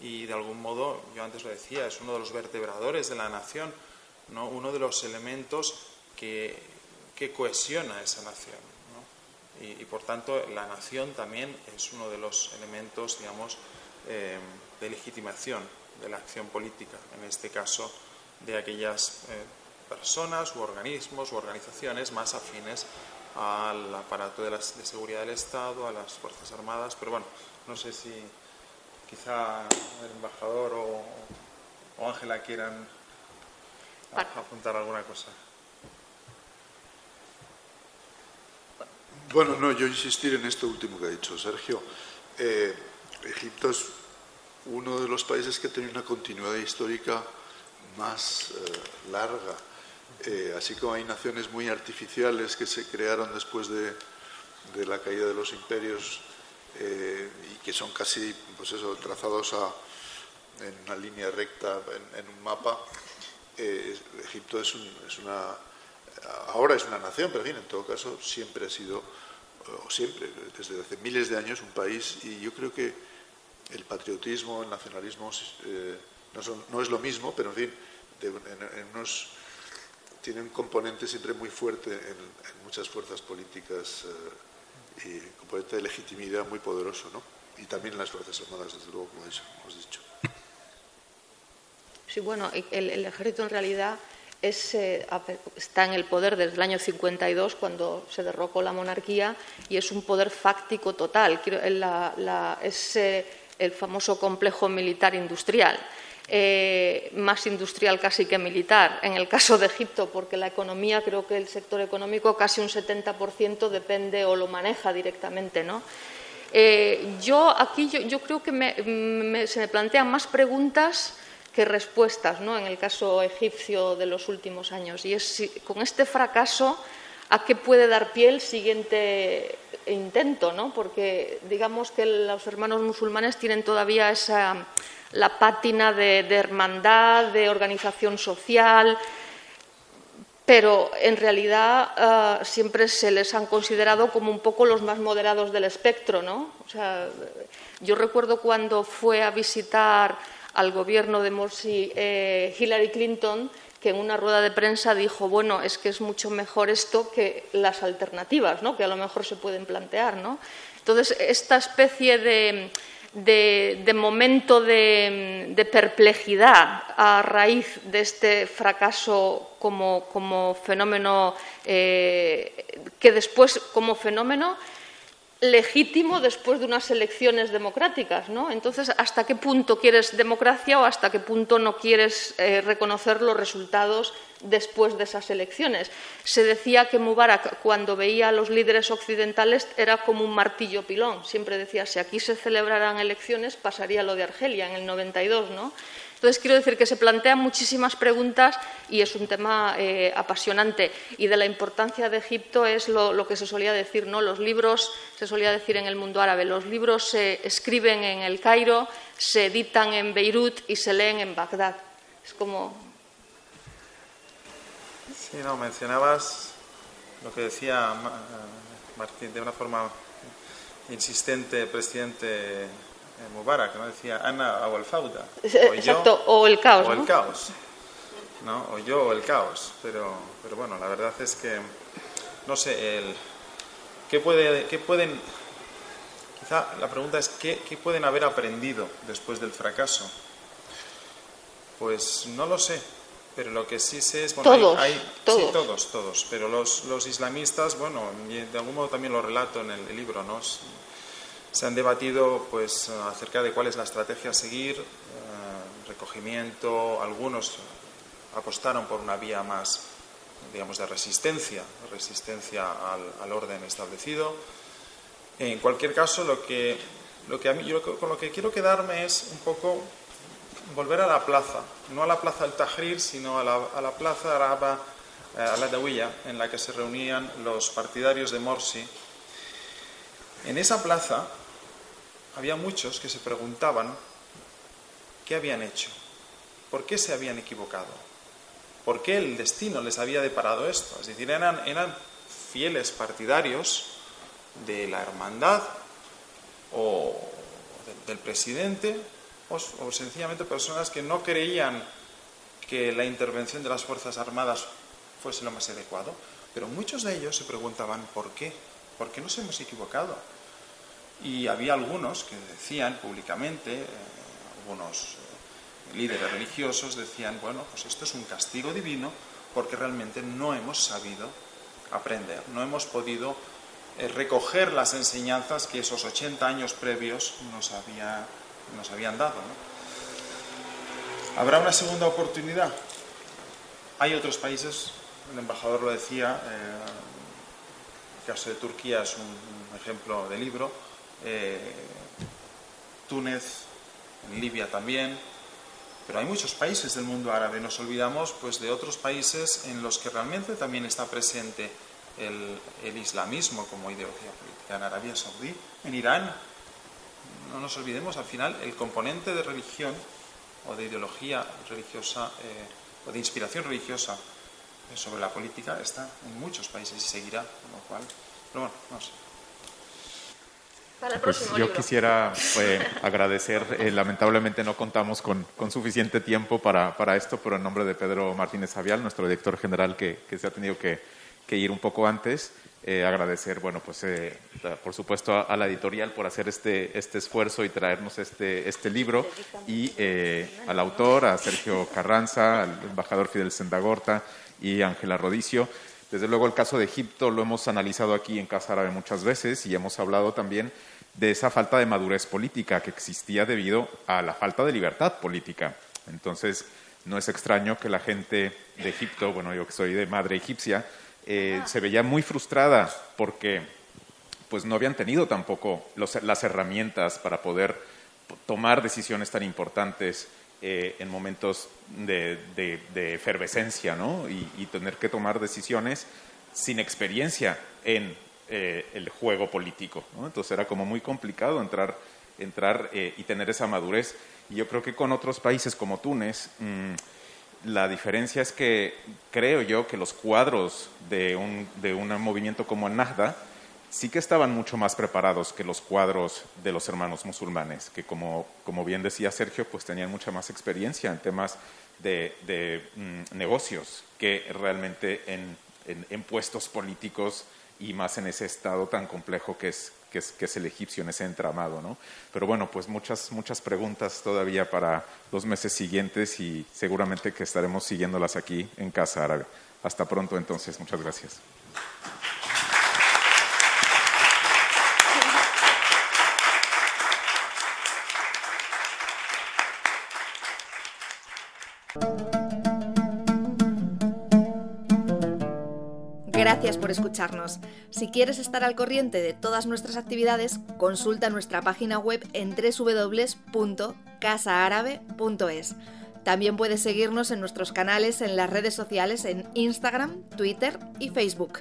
Y de algún modo, yo antes lo decía, es uno de los vertebradores de la nación, ¿no? uno de los elementos que, que cohesiona esa nación y, por tanto la nación también es uno de los elementos, digamos, eh, de legitimación de la acción política, en este caso de aquellas eh, personas u organismos u organizaciones más afines al aparato de, de, seguridad del Estado, a las Fuerzas Armadas, pero bueno, no sé si quizá el embajador o Ángela quieran apuntar alguna cosa. Bueno, no, yo insistir en esto último que ha dicho Sergio. Eh, Egipto es uno de los países que tiene una continuidad histórica más eh, larga. Eh, así como hay naciones muy artificiales que se crearon después de, la caída de los imperios y que son casi pues eso, trazados en una línea recta, en, un mapa, Egipto es, es una ahora es una nación, pero en todo caso siempre ha sido, o siempre, desde hace miles de años, un país y yo creo que el patriotismo, el nacionalismo eh, no, es lo mismo, pero en fin, tiene un componente siempre muy fuerte en, muchas fuerzas políticas eh, y un componente de legitimidad muy poderoso, ¿no? Y también en las Fuerzas Armadas, desde luego, como hemos dicho. Sí, bueno, el ejército en realidad es, eh, está en el poder desde el año 52, cuando se derrocó la monarquía, y es un poder fáctico total. es eh, el famoso complejo militar industrial. Eh, más industrial casi que militar, en el caso de Egipto, porque la economía, creo que el sector económico casi un 70% depende o lo maneja directamente. ¿no? yo aquí yo, creo que se me plantean más preguntas que respuestas ¿no? en el caso egipcio de los últimos años. Y es con este fracaso, ¿a qué puede dar pie el siguiente intento? ¿no? Porque digamos que los hermanos musulmanes tienen todavía esa, la pátina de, hermandad, de organización social, pero en realidad ah, siempre se les han considerado como un poco los más moderados del espectro. ¿no? Yo recuerdo cuando fue a visitar al gobierno de Morsi eh, Hillary Clinton, que en una rueda de prensa dijo, bueno, es que es mucho mejor esto que las alternativas, ¿no? que a lo mejor se pueden plantear. ¿no? Entonces, esta especie de, momento de, perplejidad a raíz de este fracaso como, fenómeno, eh, que después como fenómeno legítimo después de unas elecciones democráticas, ¿no? Entonces, ¿hasta qué punto quieres democracia o hasta qué punto no quieres eh, reconocer los resultados después de esas elecciones? Se decía que Mubarak, cuando veía a los líderes occidentales, era como un martillo pilón. Siempre decía, si aquí se celebraran elecciones, pasaría lo de Argelia en el 92, ¿no? Entonces, quiero decir que se plantean muchísimas preguntas y es un tema eh, apasionante. Y de la importancia de Egipto es lo, que se solía decir, ¿no? Los libros, se solía decir en el mundo árabe, los libros se escriben en el Cairo, se editan en Beirut y se leen en Bagdad. Es como. Sí, no, mencionabas lo que decía eh, Martín de una forma insistente, presidente Mubarak, ¿no? Decía Ana o el Fauda. <laughs> O Exacto, o el caos. O el caos. ¿no? O yo o el caos. Pero, pero bueno, la verdad es que, no sé, el, ¿qué, puede, ¿qué pueden... Quizá la pregunta es, ¿qué, ¿qué pueden haber aprendido después del fracaso? Pues no lo sé, pero lo que sí sé es... Bueno, todos, hay, todos. Sí, todos, todos. Pero los, los islamistas, bueno, de algún modo también lo relato en el, libro, ¿no? Se han debatido pues, acerca de cuál es la estrategia a seguir, eh, recogimiento, algunos apostaron por una vía más, digamos, de resistencia, resistencia al, orden establecido. En cualquier caso, lo que, lo que a mí, con lo que quiero quedarme es un poco volver a la plaza, no a la plaza del Tahrir, sino a la, a la plaza araba, eh, a la Dawiya, en la que se reunían los partidarios de Morsi. En esa plaza había muchos que se preguntaban qué habían hecho, por qué se habían equivocado, por qué el destino les había deparado esto. Es decir, eran, fieles partidarios de la hermandad o del presidente o, o sencillamente personas que no creían que la intervención de las Fuerzas Armadas fuese lo más adecuado. Pero muchos de ellos se preguntaban por qué, por qué nos hemos equivocado. Y había algunos que decían públicamente, eh, algunos eh, líderes religiosos decían, bueno, pues esto es un castigo divino porque realmente no hemos sabido aprender, no hemos podido eh, recoger las enseñanzas que esos 80 años previos nos, había, nos habían dado. ¿Habrá una segunda oportunidad? Hay otros países, el embajador lo decía, el caso de Turquía es un ejemplo de libro, eh, Túnez, en Libia también, pero hay muchos países del mundo árabe. Nos olvidamos pues, de otros países en los que realmente también está presente el, islamismo como ideología política. En Arabia Saudí, en Irán, no nos olvidemos, al final el componente de religión o de ideología religiosa eh, o de inspiración religiosa sobre la política está en muchos países y seguirá, con lo cual, pero bueno, no sé. Pues yo quisiera <laughs> pues, agradecer, eh, lamentablemente no contamos con, suficiente tiempo para, esto, pero en nombre de Pedro Martínez Avial, nuestro director general que, se ha tenido que, que ir un poco antes. Eh, agradecer, bueno, pues eh, por supuesto a, la editorial por hacer este, este esfuerzo y traernos este, este libro y eh, al autor, a Sergio Carranza, al embajador Fidel Sendagorta y Ángela Rodicio. Desde luego el caso de Egipto lo hemos analizado aquí en Casa Árabe muchas veces y hemos hablado también de esa falta de madurez política que existía debido a la falta de libertad política. Entonces, no es extraño que la gente de Egipto, bueno, yo que soy de madre egipcia, eh, se veía muy frustrada porque pues no habían tenido tampoco las herramientas para poder tomar decisiones tan importantes eh, en momentos de, efervescencia ¿no? y, tener que tomar decisiones sin experiencia en eh, el juego político. Entonces era como muy complicado entrar, entrar y tener esa madurez. Y yo creo que con otros países como Túnez, mm, la diferencia es que creo yo que los cuadros de un, de un movimiento como el Nahda sí que estaban mucho más preparados que los cuadros de los hermanos musulmanes, que como, como bien decía Sergio, pues tenían mucha más experiencia en temas de, de mm, negocios que realmente en, en puestos políticos y más en ese estado tan complejo que es, que es, que es el egipcio, en ese entramado. ¿no? Pero bueno, pues muchas, muchas preguntas todavía para los meses siguientes y seguramente que estaremos siguiéndolas aquí en Casa Árabe. Hasta pronto entonces, muchas gracias. Gracias por escucharnos. Si quieres estar al corriente de todas nuestras actividades, consulta nuestra página web en www.casaarabe.es. También puedes seguirnos en nuestros canales en las redes sociales en Instagram, Twitter y Facebook.